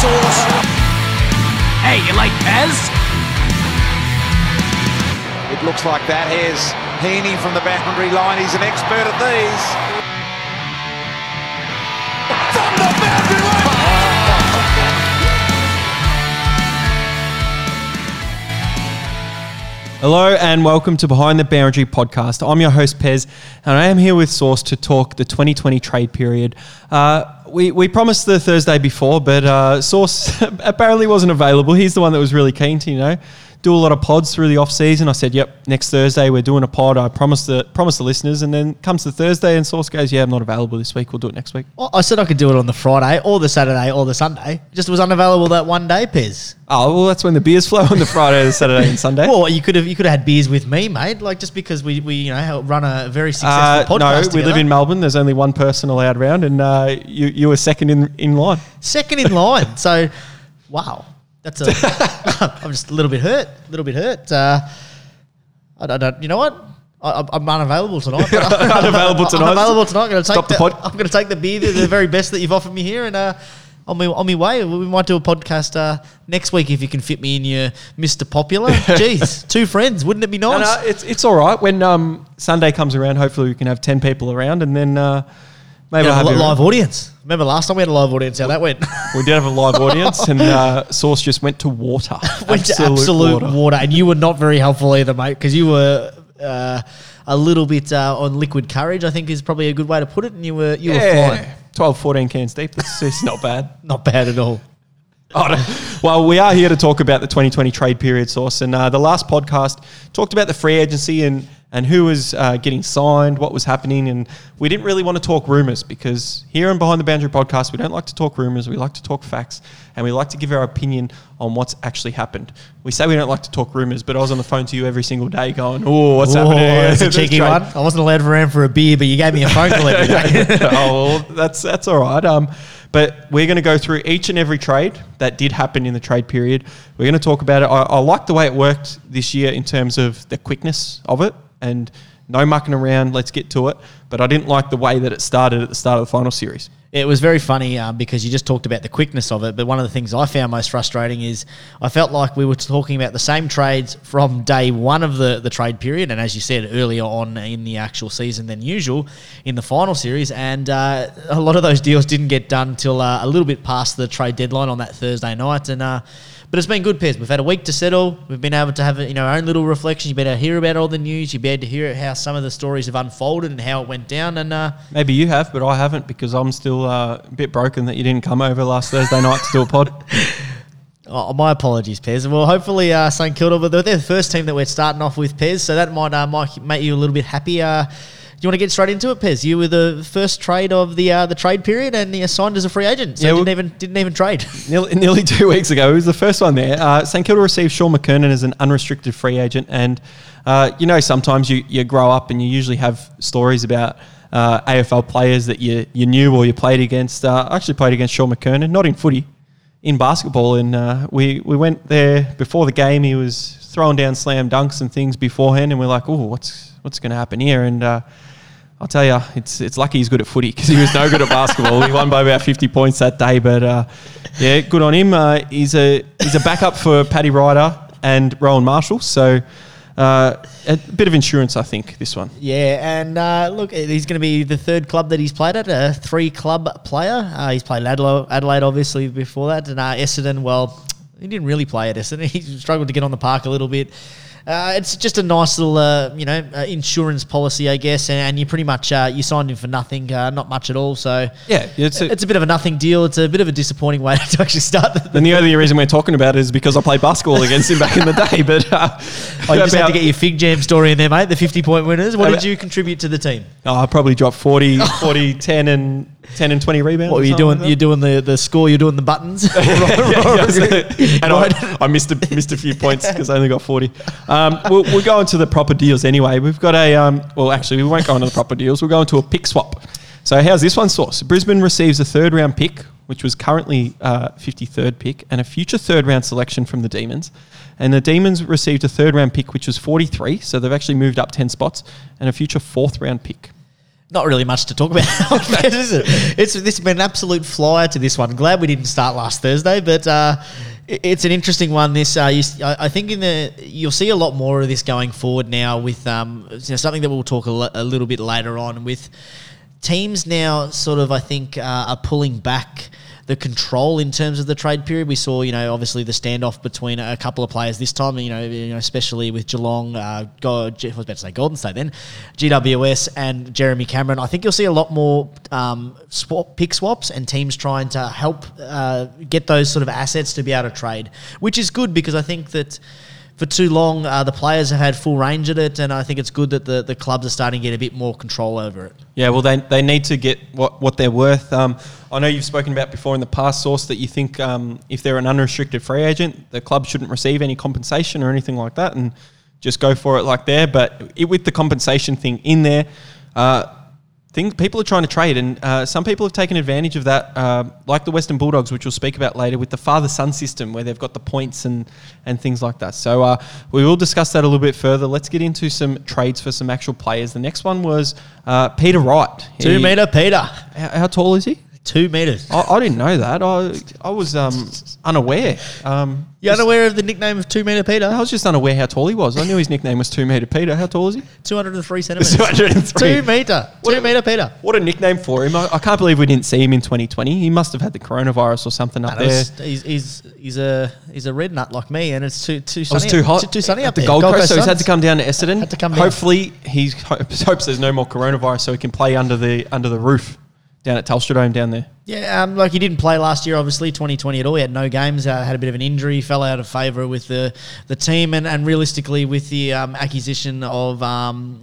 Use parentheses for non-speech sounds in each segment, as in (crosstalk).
Sauce. Hey, you like Pez? It looks like that. Here's Heaney from the boundary line. He's an expert at these. From the boundary line. Hello and welcome to Behind the Boundary podcast. I'm your host Pez, and I am here with Source to talk the 2020 trade period. Uh, we, we promised the Thursday before, but uh, Source (laughs) apparently wasn't available. He's the one that was really keen to, you know, do a lot of pods through the off season. I said, "Yep, next Thursday we're doing a pod." I promised the promised the listeners, and then comes the Thursday, and Source goes, "Yeah, I'm not available this week. We'll do it next week." Well, I said I could do it on the Friday or the Saturday or the Sunday. Just was unavailable that one day, Pez. Oh well, that's when the beers (laughs) flow on the Friday, the Saturday, and Sunday. Well, you could have you could have had beers with me, mate. Like just because we, we you know run a very Uh, successful no, podcast. we together. live in Melbourne. There's only one person allowed round, and uh, you you were second in in line. second in line. (laughs) so, wow, that's a. (laughs) I'm just a little bit hurt. A little bit hurt. Uh, I don't, I don't. You know what? I, I'm (laughs) unavailable tonight. Unavailable tonight. I'm available tonight. I'm going to take Stop the the, pod. I'm going to take the beer, the, the very best that you've offered me here, and uh, on my on my way. We might do a podcast uh, next week if you can fit me in your Mr. Popular. (laughs) Jeez, two friends. Wouldn't it be No, nice? no, it's it's all right. When um, Sunday comes around, hopefully we can have ten people around, and then uh, maybe Yeah, li- live audience. Remember last time we had a live audience? How that went? (laughs) We did have a live (laughs) audience, and uh, Source just went to water. (laughs) went to absolute water. and you were not very helpful either, mate, because you were uh, a little bit uh, on liquid courage. I think is probably a good way to put it. And you were you were fine, Yeah, 12, 14 cans deep. It's, it's not bad. not bad at all. Oh, well, we are here to talk about the 2020 trade period source. And uh, the last podcast talked about the free agency and, and who was uh, getting signed, what was happening. And we didn't really want to talk rumors because here on Behind the Boundary podcast, we don't like to talk rumors. We like to talk facts and we like to give our opinion on what's actually happened. We say we don't like to talk rumors, but I was on the phone to you every single day going, oh, what's happening? that's a (laughs) cheeky one. I wasn't allowed around for a beer, but you gave me a phone call every day. (laughs) oh, well, that's that's all right. Um, but we're going to go through each and every trade that did happen in the trade period. We're going to talk about it. I, I like the way it worked this year in terms of the quickness of it and no mucking around. Let's get to it. But I didn't like the way that it started at the start of the final series. It was very funny um, because you just talked about the quickness of it. But one of the things I found most frustrating is I felt like we were talking about the same trades from day one of the, the trade period. And as you said earlier on in the actual season than usual in the final series. And uh, a lot of those deals didn't get done till uh, a little bit past the trade deadline on that Thursday night. And uh, but it's been good, Pez. We've had a week to settle. We've been able to have you know our own little reflection. You've been able to hear about all the news. You've been able to hear how some of the stories have unfolded and how it went down. And uh, Maybe you have, but I haven't because I'm still uh, a bit broken that you didn't come over last Thursday night to do a pod. (laughs) Oh, my apologies, Pez. Well, hopefully uh, St Kilda, but they're the first team that we're starting off with, Pez. So that might uh, might make you a little bit happy. Uh, you want to get straight into it, Pez? You were the first trade of the uh, the trade period, and you signed as a free agent. So Yeah, didn't even didn't even trade. (laughs) nearly, nearly two weeks ago. He was the first one there. Uh, St Kilda received Shaun McKernan as an unrestricted free agent, and uh, you know sometimes you, you grow up and you usually have stories about uh, AFL players that you you knew or you played against. Uh, I actually played against Shaun McKernan, not in footy, in basketball, and uh, we we went there before the game. He was throwing down slam dunks and things beforehand, and we're like, oh, what's what's going to happen here? And uh, I'll tell you, it's it's lucky he's good at footy because he was no good at basketball. He won by about fifty points that day, but uh, yeah, good on him. Uh, he's a he's a backup for Paddy Ryder and Rowan Marshall, so uh, a bit of insurance, I think. This one. Yeah, and uh, look, he's going to be the third club that he's played at, a three club player. Uh, he's played Adelaide, Adelaide, obviously, before that. And uh, Essendon, well, he didn't really play at Essendon. (laughs) He struggled to get on the park a little bit. Uh, it's just a nice little, uh, you know, uh, insurance policy, I guess, and, and you pretty much uh, you signed him for nothing, uh, not much at all. So Yeah, it's a- it's a bit of a nothing deal. It's a bit of a disappointing way (laughs) to actually start. The, And the only reason we're talking about it is because I played basketball against him back in the day. But uh, (laughs) oh, you just had to get your fig jam story in there, mate. The fifty point winners. What did you contribute to the team? oh, I probably dropped 40, (laughs) 40, 10 and 10 and 20 rebounds. What were you doing? like You're doing the, the score. You're doing the buttons. and I, I missed a missed a few points because I only got forty. Um, we'll, we'll go into the proper deals anyway. We've got a um, well, actually, we won't go into the proper deals. We'll go into a pick swap. So how's this one source? Brisbane receives a third round pick, which was currently uh, 53rd pick, and a future third round selection from the Demons. And the Demons received a third round pick, which was 43. So they've actually moved up 10 spots, and a future fourth round pick. not really much to talk about, (laughs) is it? It's this has been an absolute flyer to this one. Glad we didn't start last Thursday, but uh, it's an interesting one. This uh, you, I think in the you'll see a lot more of this going forward now with um, you know, something that we'll talk a, little bit later on with teams now. Sort of, I think, uh, are pulling back. The control in terms of the trade period, we saw, you know, obviously the standoff between a couple of players this time. You know, you know, especially with Geelong, uh, Go, I was about to say Golden State then, GWS and Jeremy Cameron. I think you'll see a lot more um, swap pick swaps and teams trying to help uh, get those sort of assets to be able to trade, which is good because I think that for too long uh, the players have had full range at it, and I think it's good that the, the clubs are starting to get a bit more control over it. Yeah, well, they, they need to get what, what they're worth. Um, I know you've spoken about before in the past, Source, that you think um, if they're an unrestricted free agent, the club shouldn't receive any compensation or anything like that and just go for it like there. But it, with the compensation thing in there, uh, things people are trying to trade, and uh, some people have taken advantage of that, uh, like the Western Bulldogs, which we'll speak about later, with the father-son system, where they've got the points and and things like that. So uh, we will discuss that a little bit further. Let's get into some trades for some actual players. The next one was uh, Peter Wright. Two He- meter Peter, How, how tall is he? two meters. I, I didn't know that. I I was um, unaware. Um, You unaware of the nickname of two meter Peter? I was just unaware how tall he was. I knew his nickname was Two Meter Peter. How tall is he? (laughs) Two hundred and three (laughs) centimeters. 203. Two meter. Two meter Peter. What a nickname for him. I, I can't believe we didn't see him in 2020. He must have had the coronavirus or something up And there. he's, he's he's a he's a red nut like me, and it's too too It was too hot. Too, too sunny up the there. Gold, Coast, so he's had to come down to Essendon. Had to come down. Hopefully, he hopes, (laughs) hopes there's no more coronavirus, so he can play under the under the roof down at Telstra Dome down there. Yeah, um, like he didn't play last year, obviously 2020 at all. He had no games, uh, had a bit of an injury, fell out of favour with the the team, and, and realistically with the um, acquisition of um,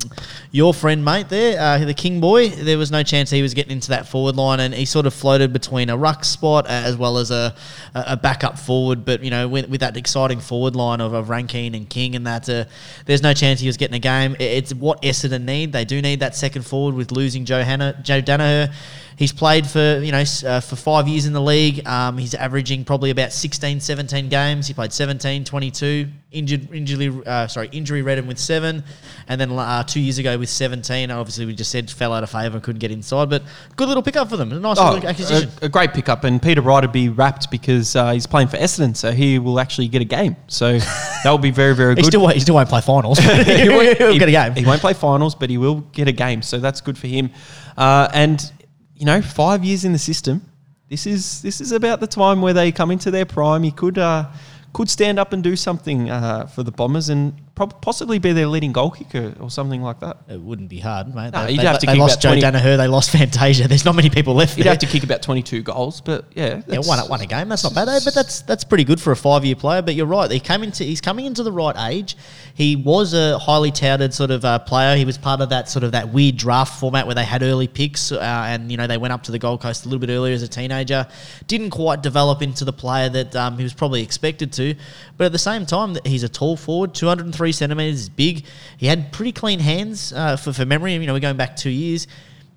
your friend mate there, uh, the King boy, there was no chance he was getting into that forward line, and he sort of floated between a ruck spot uh, as well as a a backup forward. But you know, with, with that exciting forward line of, of Rankine and King, and that, uh, there's no chance he was getting a game. It's what Essendon need. They do need that second forward with losing Joe Joe Daniher. He's played for you know uh, for five years in the league. Um, he's averaging probably about 16, 17 games. He played 17, 22, injured, injury, uh, sorry, injury ridden with seven, and then uh, two years ago with 17. Obviously, we just said fell out of favour, couldn't get inside, but good little pickup for them. A nice Oh, little acquisition. a, a great pickup, and Peter Wright would be rapt because uh, he's playing for Essendon, so he will actually get a game. So (laughs) that will be very, very he good. still won't- he still won't play finals. (laughs) he will get a game. He won't play finals, but he will get a game, so that's good for him. Uh, and you know, five years in the system, this is this is about the time where they come into their prime. He could uh, could stand up and do something uh, for the Bombers, and possibly be their leading goal kicker or something like that. It wouldn't be hard, mate. No, they you'd they- have to they kick lost Joe about 20 Daniher. They lost (laughs) Fantasia. There's not many people left. He'd there. have to kick about twenty two goals, but yeah, Yeah, one, one a game. That's not bad, eh? but that's that's pretty good for a five year player. But you're right. He came into he's coming into the right age. He was a highly touted sort of uh, player. He was part of that sort of that weird draft format where they had early picks, uh, and you know they went up to the Gold Coast a little bit earlier as a teenager. Didn't quite develop into the player that um, he was probably expected to. But at the same time, that he's a tall forward, 203 centimeters, is big. He had pretty clean hands uh, for for memory. You know, we're going back two years.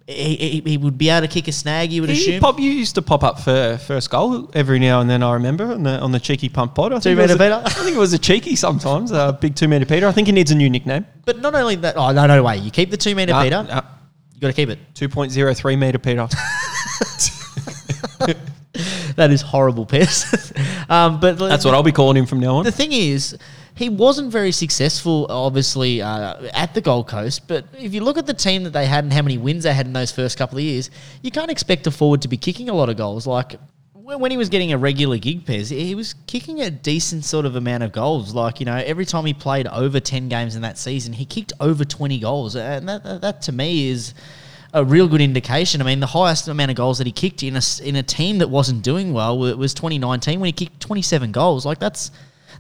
He, he, he would be able to kick a snag. You would He assume. pop, you used to pop up for first goal every now and then. I remember on the on the cheeky pump pod. I think it was metre a- Peter? (laughs) I think it was a cheeky sometimes. A big two meter Peter. I think he needs a new nickname. But not only that, oh no, no way. You keep the two meter Nah, Peter. nah. You got to keep it. Two point zero three meter Peter. (laughs) (laughs) That is horrible, Piers. um, but That's what I'll be calling him from now on. The thing is, he wasn't very successful, obviously, uh, at the Gold Coast. But if you look at the team that they had and how many wins they had in those first couple of years, you can't expect a forward to be kicking a lot of goals. Like when he was getting a regular gig, Pez, he was kicking a decent sort of amount of goals. Like you know, every time he played over ten games in that season, he kicked over twenty goals, and that, that, that to me is a real good indication. I mean, the highest amount of goals that he kicked in a in a team that wasn't doing well was 2019 when he kicked 27 goals. Like that's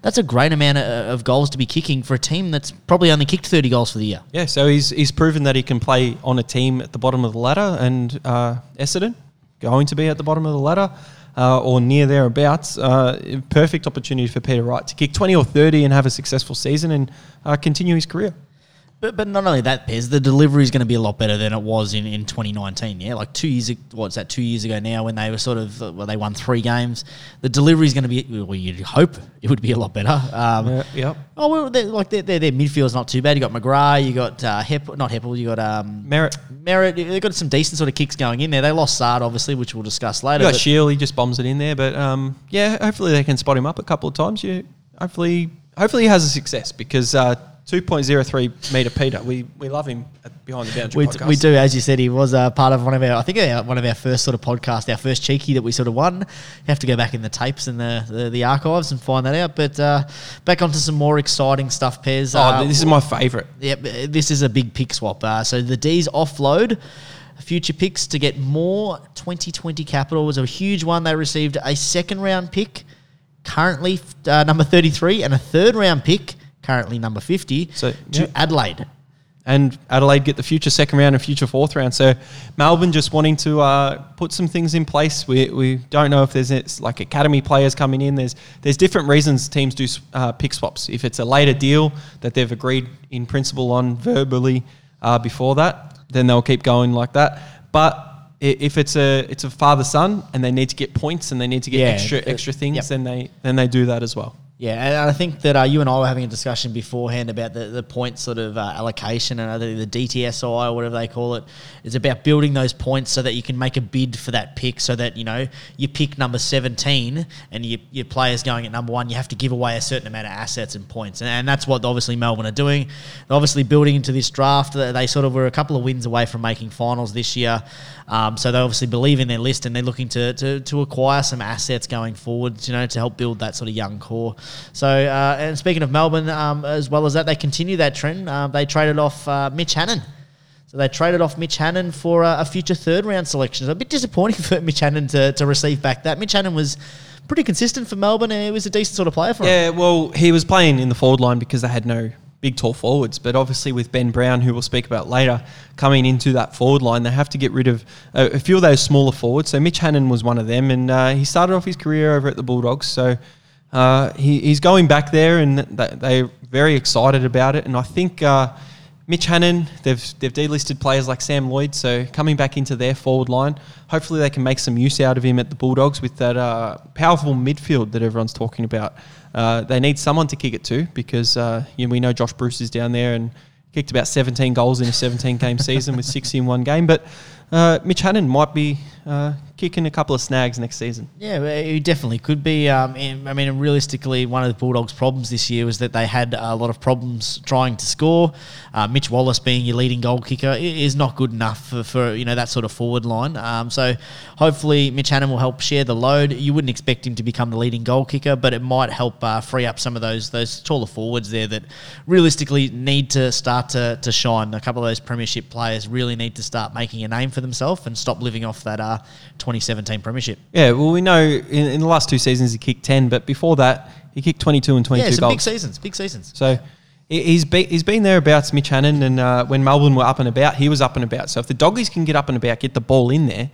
that's a great amount of, goals to be kicking for a team that's probably only kicked 30 goals for the year. Yeah, so he's he's proven that he can play on a team at the bottom of the ladder, and uh, Essendon going to be at the bottom of the ladder uh, or near thereabouts. Uh, perfect opportunity for Peter Wright to kick twenty or thirty and have a successful season and uh, continue his career. But, but not only that, Pez, the delivery is going to be a lot better than it was in, in 2019. Yeah, like two years, what's that? Two years ago now, when they were sort of well, they won three games. The delivery is going to be. Well, you'd hope it would be a lot better. Um, yep. Oh well, they're, like their, their, their midfield's not too bad. You got McGrath, you got uh, Hepp, not Heppell, you got um, Merrett. Merrett. They've got some decent sort of kicks going in there. They lost Saad, obviously, which we'll discuss later. You got Shiel, he just bombs it in there. But um, yeah, hopefully they can spot him up a couple of times. You hopefully hopefully he has a success because uh, 2.03 meter Peter, we, we love him at behind the boundary We, podcast. we do, as you said, he was uh, part of one of our, I think uh, one of our first sort of podcasts, our first cheeky that we sort of won. You have to go back in the tapes and the, the, the archives and find that out. But uh, back onto some more exciting stuff, Pez. Oh, Uh, this is my favourite. Yep, uh, this is a big pick swap. Uh, so the D's offload future picks to get more 2020 capital was a huge one. They received a second round pick, currently uh, number 33, and a third round pick, currently number 50, So, to yeah. Adelaide. and Adelaide get the future second round and future fourth round. So Melbourne just wanting to uh, put some things in place. We, we don't know if there's it's like academy players coming in. There's there's different reasons teams do uh, pick swaps. If it's a later deal that they've agreed in principle on verbally uh, before that, then they'll keep going like that. But if it's a it's a father son and they need to get points and they need to get Yeah, extra extra things, yep. then they then they do that as well. Yeah, and I think that uh, you and I were having a discussion beforehand about the, the point sort of uh, allocation and uh, the, the DTSI or whatever they call it is about building those points so that you can make a bid for that pick so that, you know, you pick number 17 and you, your player's going at number one, you have to give away a certain amount of assets and points. And, and that's what obviously Melbourne are doing. They're obviously building into this draft. They sort of were a couple of wins away from making finals this year. Um, so they obviously believe in their list and they're looking to, to, to acquire some assets going forward, you know, to help build that sort of young core. So, uh, and speaking of Melbourne, um, as well as that, they continue that trend. Uh, they traded off uh, Mitch Hannan. So they traded off Mitch Hannan for uh, a future third round selection. So a bit disappointing (laughs) for Mitch Hannan to, to receive back that. Mitch Hannan was pretty consistent for Melbourne and he was a decent sort of player for him. Yeah, well, he was playing in the forward line because they had no big, tall forwards. But obviously, with Ben Brown, who we'll speak about later, coming into that forward line, they have to get rid of a, a few of those smaller forwards. So Mitch Hannan was one of them, and uh, he started off his career over at the Bulldogs. So uh, he, he's going back there, and they're very excited about it. And I think. Uh, Mitch Hannan, they've they've delisted players like Sam Lloyd, so coming back into their forward line, hopefully they can make some use out of him at the Bulldogs with that uh, powerful midfield that everyone's talking about. Uh, they need someone to kick it to because uh, you know, we know Josh Bruce is down there and kicked about 17 goals in a 17 game season with six in one game, but uh, Mitch Hannan might be kicking a couple of snags next season. Yeah, he definitely could be. Um, I mean, realistically, one of the Bulldogs' problems this year was that they had a lot of problems trying to score. Uh, Mitch Wallis being your leading goal kicker is not good enough for, for you know that sort of forward line. Um, so hopefully, Mitch Hannan will help share the load. You wouldn't expect him to become the leading goal kicker, but it might help uh, free up some of those those taller forwards there that realistically need to start to, to shine. A couple of those premiership players really need to start making a name for themselves and stop living off that uh, 2017 premiership. Yeah, well, we know in, in the last two seasons he kicked 10, but before that he kicked 22 and 22 Yeah, goals. big seasons, big seasons. So he- he's been, he's been thereabouts, Mitch Hannan, and uh, when Melbourne were up and about, he was up and about. So if the doggies can get up and about, get the ball in there,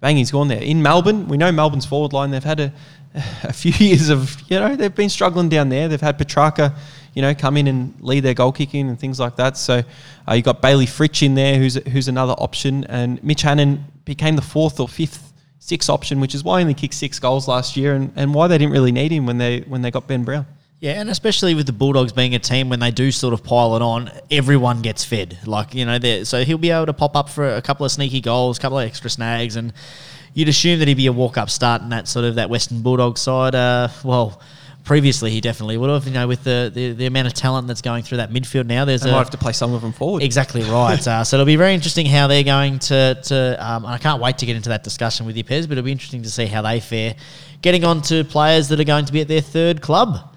bang, he's gone there. In Melbourne, we know Melbourne's forward line. They've had a, (laughs) a few years of, you know, they've been struggling down there. They've had Petracca, you know, come in and lead their goal kicking and things like that. So uh, you got Bayley Fritsch in there, who's who's another option, and Mitch Hannan became the fourth or fifth. Sixth option, which is why he only kicked six goals last year, and, and why they didn't really need him when they when they got Ben Brown. Yeah, and especially with the Bulldogs being a team when they do sort of pile it on, everyone gets fed. Like you know, so he'll be able to pop up for a couple of sneaky goals, a couple of extra snags, and you'd assume that he'd be a walk up start in that sort of that Western Bulldogs side. Uh, well. Previously, he definitely would have. You know, with the, the, the amount of talent that's going through that midfield now, there's They a, might have to play some of them forward. Exactly right. (laughs) uh, so it'll be very interesting how they're going to. to um, and I can't wait to get into that discussion with you, Pez, but it'll be interesting to see how they fare. Getting on to players that are going to be at their third club.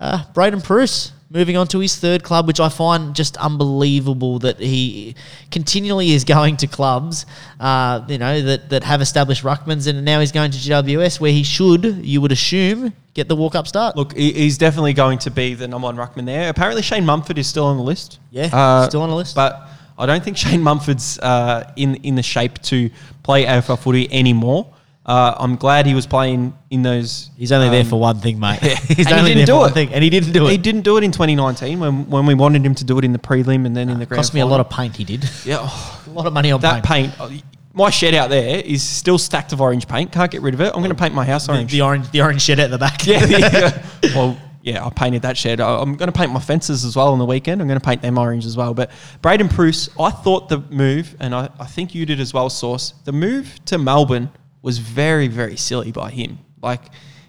Uh, Braydon Preuss moving on to his third club, which I find just unbelievable that he continually is (laughs) going to clubs, uh, you know, that, that have established ruckmans, and now he's going to GWS, where he should, you would assume, get the walk up start. Look, he's definitely going to be the number one ruckman there. Apparently, Shane Mumford is still on the list. Uh, Yeah, still on the list. But I don't think Shane Mumford's uh, in in the shape to play AFL footy anymore. Uh, I'm glad he was playing in those. He's only there um, for one thing, mate. (laughs) He's only didn't there do for one it. thing, and he didn't do it. He didn't do it in 2019 when, when we wanted him to do it in the prelim and then in the grand Cost me a lot of paint. He did Yeah, oh, (laughs) a lot of money on that paint. paint. oh, My shed out there is still stacked of orange paint. Can't get rid of it. I'm going to paint my house The, orange. the orange, the orange shed at the back. yeah, yeah. (laughs) Well, yeah, I painted that shed. I- I'm going to paint my fences as well on the weekend. I'm going to paint them orange as well. But Braydon Preuss, I thought the move, and I, I think you did as well, Source, the move to Melbourne was very, very silly by him. Like,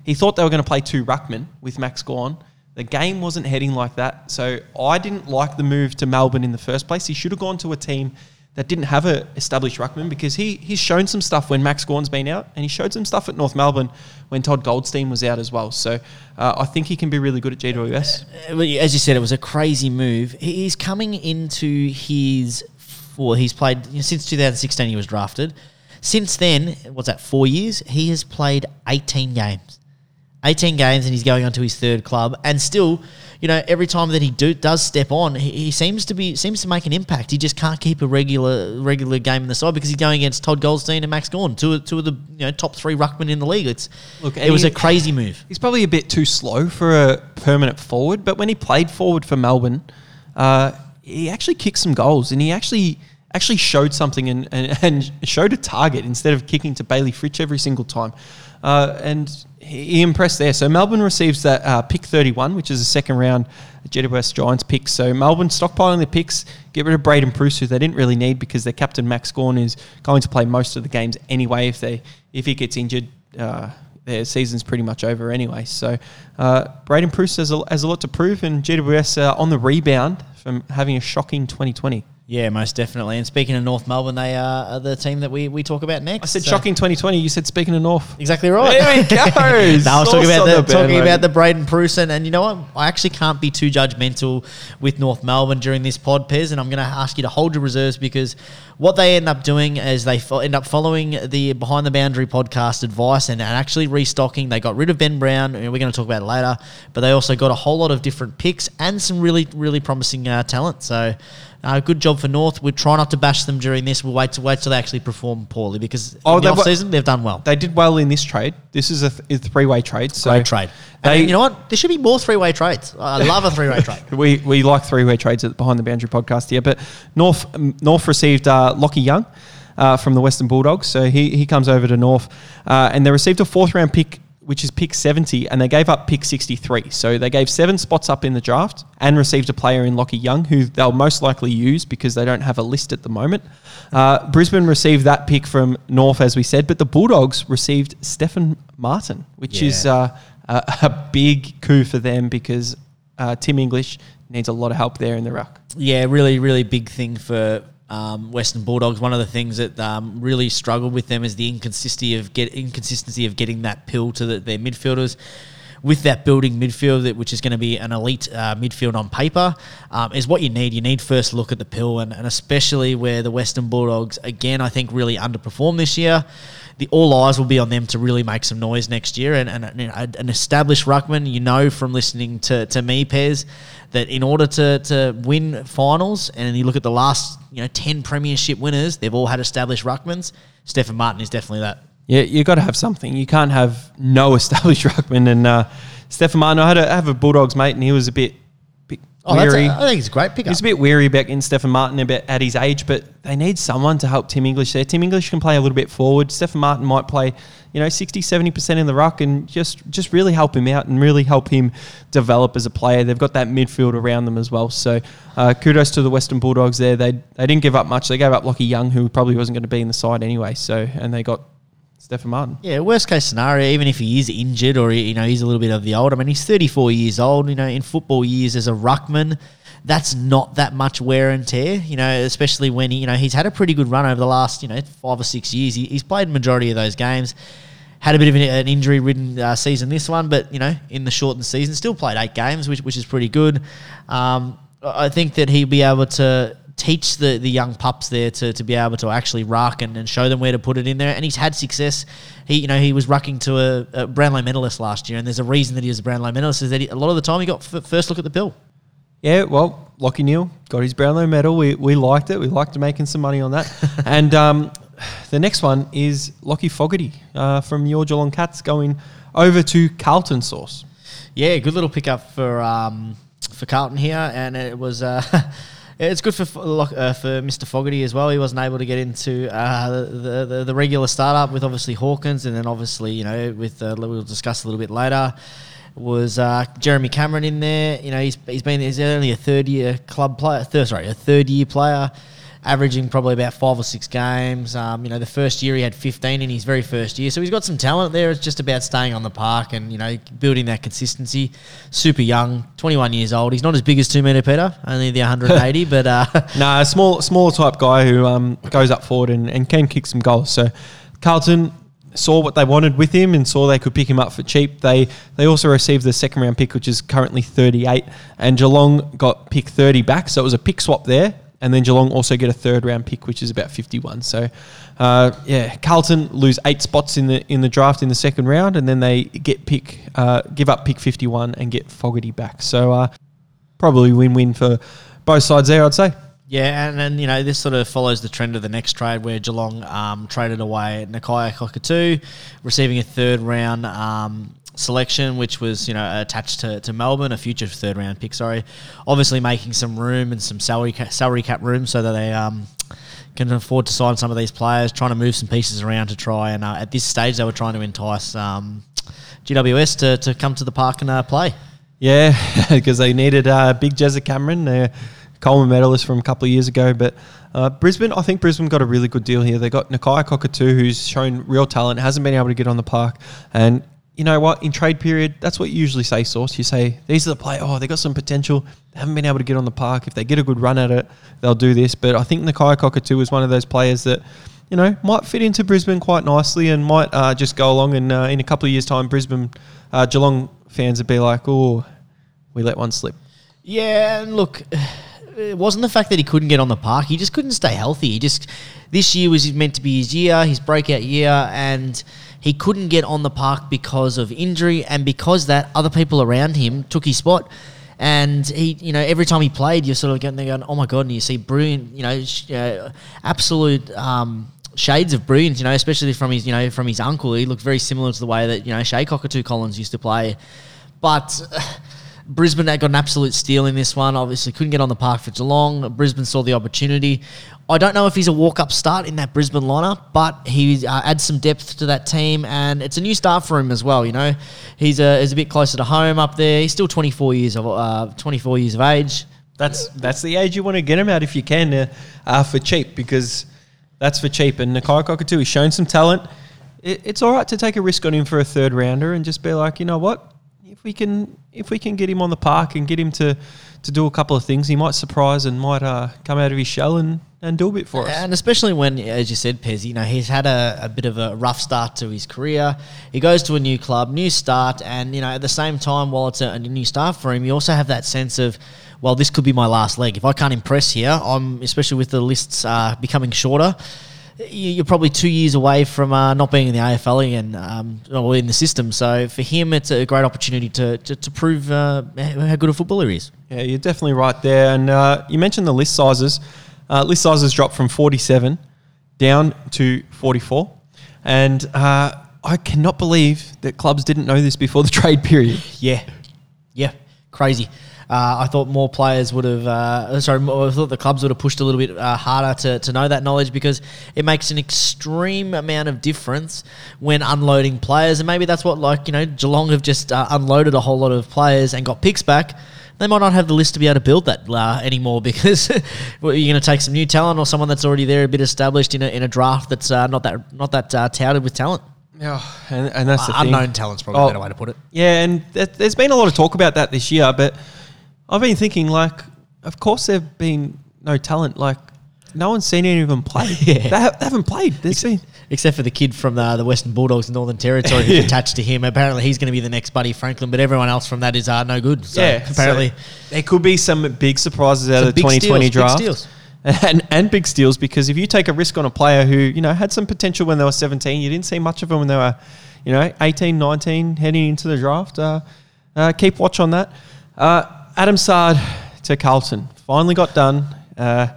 he thought they were going to play two ruckmen with Max Gawn. The game wasn't heading like that. So I didn't like the move to Melbourne in the first place. He should have gone to a team that didn't have a established ruckman because he he's shown some stuff when Max Gawn's been out, and he showed some stuff at North Melbourne when Todd Goldstein was out as well. So uh, I think he can be really good at GWS. Uh, As you said, it was a crazy move. He's coming into his. Well, he's played you know, since 2016. He was drafted. Since then, what's that? Four years. He has played 18 games. 18 games, and he's going on to his third club. And still, you know, every time that he do, does step on, he, he seems to be seems to make an impact. He just can't keep a regular regular game in the side because he's going against Todd Goldstein and Max Gawn, two two of the you know top three ruckmen in the league. It's Look, it was he- a crazy move. He's probably a bit too slow for a permanent forward, but when he played forward for Melbourne, uh, he actually kicked some goals and he actually actually showed something and, and, and showed a target instead of kicking to Bayley Fritsch every single time. Uh, and he, impressed there. So Melbourne receives that uh, pick 31, which is a second round GWS Giants pick. So Melbourne stockpiling the picks, get rid of Braydon Preuss, who they didn't really need because their captain Max Gawn is going to play most of the games anyway. If they if he gets injured, uh, their season's pretty much over anyway. So uh, Braydon Preuss has a, has a lot to prove, and GWS on the rebound from having a shocking 2020. Yeah, most definitely. And speaking of North Melbourne, they are the team that we, we talk about next. I said So- shocking 2020. You said speaking of North. Exactly right. There we go. no, I was talking about the, the talking about the Braydon Preuss, and, and you know what? I actually can't be too judgmental with North Melbourne during this pod, Pez, and I'm going to ask you to hold your reserves because what they end up doing is they fo- end up following the Behind the Boundary podcast advice and, and actually restocking. They got rid of Ben Brown, and we're going to talk about it later, but they also got a whole lot of different picks and some really, really promising uh, talent. So. Uh, good job for North. We try not to bash them during this. We'll wait to wait till they actually perform poorly because Oh, in the off season they've done well. They did well in this trade. This is a, th- three way trade. So Great trade. They, and you know what? There should be more three way trades. I (laughs) love a three way trade. (laughs) We, we like three way trades at Behind the Boundary podcast here. But North um, North received uh, Lachie Young uh, from the Western Bulldogs. So he, he comes over to North. Uh, and they received a fourth round pick, which is pick 70, and they gave up pick 63. So they gave seven spots up in the draft and received a player in Lachie Young, who they'll most likely use because they don't have a list at the moment. Uh, Brisbane received that pick from North, as we said, but the Bulldogs received Stefan Martin, which is uh, a, a big coup for them because uh, Tim English needs a lot of help there in the ruck. Yeah, really, really big thing for um, Western Bulldogs. One of the things that um, really struggled with them is the inconsistency of get inconsistency of getting that pill to the, their midfielders. With that building midfield, that which is going to be an elite uh, midfield on paper, um, is what you need. You need first look at the pill, and, and especially where the Western Bulldogs again, I think, really underperformed this year. The all eyes will be on them to really make some noise next year, and, and you know, an established ruckman. You know from listening to, to me, Pez, that in order to, to win finals, and you look at the last you know ten premiership winners, they've all had established ruckmans. Stefan Martin is definitely that. Yeah, you got to have something. You can't have no (laughs) established ruckman. And uh, Stefan Martin, I had a, I have a Bulldogs mate, and he was a bit Oh, that's a, I think it's a great pickup. He's a bit weary about in Stefan Martin a bit at his age, but they need someone to help Tim English there. Tim English can play a little bit forward. Stefan Martin might play, you know, 60, 70% in the ruck and just, just really help him out and really help him develop as a player. They've got that midfield around them as well. So uh, kudos to the Western Bulldogs there. They, they didn't give up much. They gave up Lachie Young, who probably wasn't going to be in the side anyway. So And they got Stefan Martin. Yeah, worst case scenario, even if he is injured or you know he's a little bit of the old. I mean, he's 34 years old. You know, in football years as a ruckman, that's not that much wear and tear. You know, especially when he, you know he's had a pretty good run over the last you know five or six years. He, he's played majority of those games. Had a bit of an, injury-ridden uh, season this one, but you know in the shortened season, still played eight games, which which is pretty good. Um, I think that he'll be able to teach the, the young pups there to, to be able to actually ruck and, and show them where to put it in there. And he's had success. He you know he was rucking to a, a Brownlow medalist last year, and there's a reason that he was a Brownlow medalist is that he, a lot of the time he got f- first look at the bill. Yeah, well, Lachie Neale got his Brownlow medal. We, we liked it. We liked making some money on that. (laughs) and um, the next one is Lachie Fogarty uh, from your Geelong Cats going over to Carlton Source. Yeah, good little pickup for um, for Carlton here, and it was. Uh, (laughs) It's good for uh, for Mr. Fogarty as well. He wasn't able to get into uh, the, the, the regular startup with obviously Hawkins, and then obviously you know with uh, we'll discuss a little bit later was uh, Jeremy Cameron in there. You know he's he's been he's only a third year club player, third, sorry a third year player averaging probably about five or six games. Um, you know, the first year he had 15 in his very first year. So he's got some talent there. It's just about staying on the park and, you know, building that consistency. Super young, 21 years old. He's not as big as 2 metre Peter, only the 180, (laughs) but... Uh, no, (laughs) nah, a small, small type guy who um, goes up forward and, and can kick some goals. So Carlton saw what they wanted with him and saw they could pick him up for cheap. They they also received the second round pick, which is currently 38, and Geelong got pick 30 back. So it was a pick swap there and then Geelong also get a third round pick, which is about 51. So, uh, yeah, Carlton lose eight spots in the in the draft in the second round, and then they get pick uh, give up pick 51 and get Fogarty back. So, uh, probably win win for both sides there, I'd say. Yeah, and then you know this sort of follows the trend of the next trade where Geelong um, traded away Nakia Cockatoo, receiving a third round um, selection, which was you know attached to, to Melbourne, a future third round pick. Sorry, obviously making some room and some salary cap, salary cap room so that they um, can afford to sign some of these players. Trying to move some pieces around to try and uh, at this stage they were trying to entice um, GWS to, to come to the park and uh, play. Yeah, (laughs) because they needed uh, big Jezza Cameron. They're Coleman medalist from a couple of years ago, but. Uh, Brisbane, I think Brisbane got a really good deal here. They got Nakia Cockatoo, who's shown real talent, hasn't been able to get on the park, and you know what? In trade period, that's what you usually say, Source. You say, these are the players, oh, they got some potential. They haven't been able to get on the park. If they get a good run at it, they'll do this. But I think Nakia Cockatoo is one of those players that, you know, might fit into Brisbane quite nicely and might uh, just go along. And uh, in a couple of years' time, Brisbane, uh, Geelong fans would be like, oh, we let one slip. Yeah, and look, it wasn't the fact that he couldn't get on the park. He just couldn't stay healthy. He just, this year was meant to be his year, his breakout year, and he couldn't get on the park because of injury, and because that other people around him took his spot. And he, you know, every time he played, you're sort of getting there going, oh my god, and you see brilliant, you know, sh- uh, absolute. Um, shades of brilliance, you know, especially from his, you know, from his uncle. He looked very similar to the way that you know Che Cockatoo Collins used to play, but. (laughs) Uh, Brisbane got an absolute steal in this one. Obviously, couldn't get on the park for Geelong. Brisbane saw the opportunity. I don't know if he's a walk up start in that Brisbane lineup, but he uh, adds some depth to that team, and it's a new start for him as well. You know, he's a, he's a bit closer to home up there. He's still 24 years of uh, 24 years of age. That's that's the age you want to get him at if you can uh, uh, for cheap because that's for cheap. And Nakia Cockatoo, he's shown some talent. It, it's all right to take a risk on him for a third rounder and just be like, you know what, if we can if we can get him on the park and get him to to do a couple of things, he might surprise and might uh, come out of his shell and, and do a bit for us. And especially when, as you said, Pez, you know, he's had a, a bit of a rough start to his career. He goes to a new club, new start, and, you know, at the same time, while it's a, a new start for him, you also have that sense of, well, this could be my last leg. If I can't impress here, I'm, especially with the lists uh, becoming shorter, you're probably two years away from uh, not being in the AFL again um, or in the system. So for him, it's a great opportunity to, to, to prove uh, how good a footballer he is. Yeah, you're definitely right there. And uh, you mentioned the list sizes. Uh, list sizes dropped from 47 down to 44. And uh, I cannot believe that clubs didn't know this before the (laughs) trade period. Yeah. Yeah. Crazy. Uh, I thought more players would have, uh, sorry, I thought the clubs would have pushed a little bit uh, harder to, to know that knowledge because it makes an extreme amount of difference when unloading players. And maybe that's what, like, you know, Geelong have just uh, unloaded a whole lot of players and got picks back they might not have the list to be able to build that uh, anymore (laughs) because (laughs) well, you're going to take some new talent or someone that's already there, a bit established in a, in a draft that's uh, not that not that uh, touted with talent. Yeah, and, and that's the unknown thing. talent's probably oh, a better way to put it. Yeah, and th- there's been a lot of talk about that this year, but I've been thinking, like, of course there've been no talent. Like, no one's seen any of them play. (laughs) yeah. they, ha- they haven't played. There's been except for the kid from the, the Western Bulldogs, Northern Territory, who's (laughs) attached to him. Apparently, he's going to be the next Buddy Franklin, but everyone else from that is uh, no good. So yeah, apparently, so there could be some big surprises out of the 2020 steals, draft. (laughs) And, and big steals because if you take a risk on a player who you know had some potential when they were 17, you didn't see much of them when they were, you know, 18, 19, heading into the draft. Uh, uh, keep watch on that. Uh, Adam Saad to Carlton finally got done. Uh,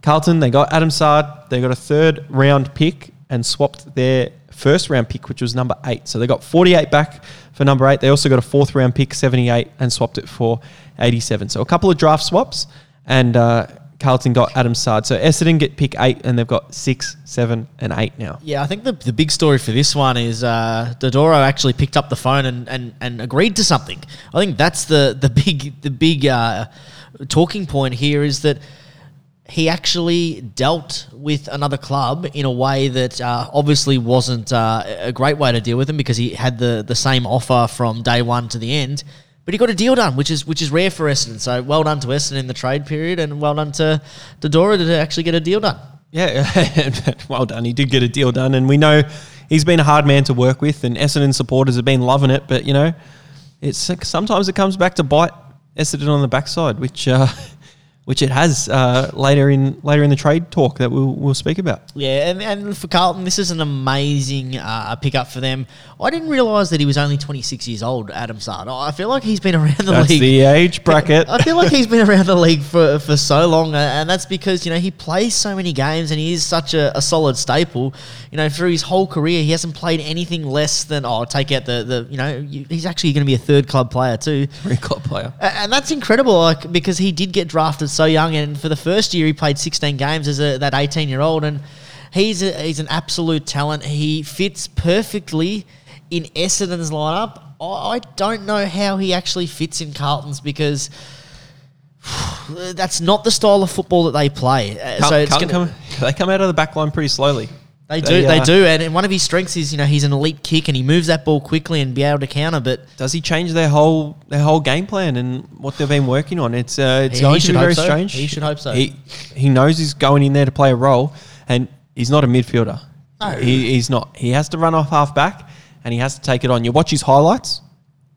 Carlton, they got Adam Saad. They got a third round pick and swapped their first round pick, which was number eight. So they got 48 back for number eight. They also got a fourth round pick, 78, and swapped it for 87. So a couple of draft swaps, and uh, Carlton got Adam Saad. So Essendon get pick eight, and they've got six, seven, and eight now. Yeah, I think the, the big story for this one is uh, Dodoro actually picked up the phone and, and, and agreed to something. I think that's the the big the big uh, talking point here is that he actually dealt with another club in a way that uh, obviously wasn't uh, a great way to deal with him because he had the, the same offer from day one to the end. But he got a deal done, which is which is rare for Essendon. So well done to Essendon in the trade period, and well done to Dodoro to actually get a deal done. Yeah, (laughs) well done. He did get a deal done, and we know he's been a hard man to work with, and Essendon supporters have been loving it. But you know, it's sometimes it comes back to bite Essendon on the backside, which uh, (laughs) which it has uh, later in later in the trade talk that we'll, we'll speak about. Yeah, and, and for Carlton, this is an amazing uh, pickup for them. I didn't realise that he was only 26 years old, Adam Saad. I feel like he's been around the That's league. the age bracket. (laughs) I feel like he's been around the league for, for so long, uh, and that's because you know he plays so many games and he is such a, a solid staple. You know, through his whole career, he hasn't played anything less than oh, take out the the you know he's actually going to be a third club player too. Very club player. And that's incredible, like because he did get drafted so young, and for the first year he played 16 games as a, that 18 year old, and he's a, he's an absolute talent. He fits perfectly in Essendon's lineup. I I don't know how he actually fits in Carlton's because (sighs) that's not the style of football that they play. Uh, so it's gonna, come, they come out of the back line pretty slowly. They do, they uh, do, and, and one of his strengths is you know he's an elite kick and he moves that ball quickly and be able to counter. But Does he change their whole their whole game plan and what they've been working on? It's uh, it's He- going he to be very so. strange. He should hope so. He he knows he's going in there to play a role, and he's not a midfielder. No. He, he's not. He has to run off half back, and he has to take it on. You watch his highlights,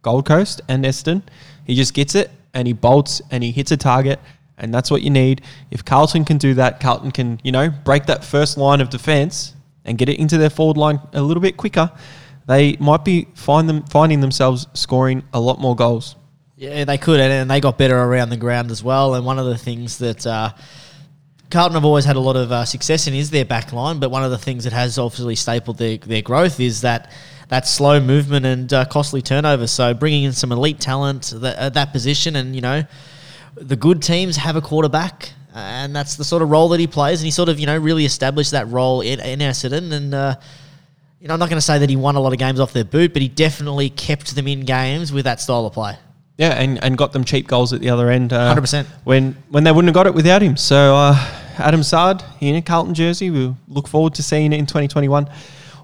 Gold Coast and Essendon. He just gets it and he bolts and he hits a target, and that's what you need. If Carlton can do that, Carlton can you know break that first line of defence and get it into their forward line a little bit quicker. They might be find them finding themselves scoring a lot more goals. Yeah, they could, and, they got better around the ground as well. And one of the things that uh, Carlton have always had a lot of uh, success in is their back line, but one of the things that has obviously stapled their, their growth is that that slow movement and uh, costly turnover. So bringing in some elite talent that, at that position, and you know, the good teams have a quarterback, and that's the sort of role that he plays. And he sort of you know really established that role in, in Essendon, and. Uh, you know, I'm not going to say that he won a lot of games off their boot, but he definitely kept them in games with that style of play. Yeah, and, and got them cheap goals at the other end. Uh, 100%. When when they wouldn't have got it without him. So uh, Adam Saad in a Carlton jersey. We look forward to seeing it in 2021.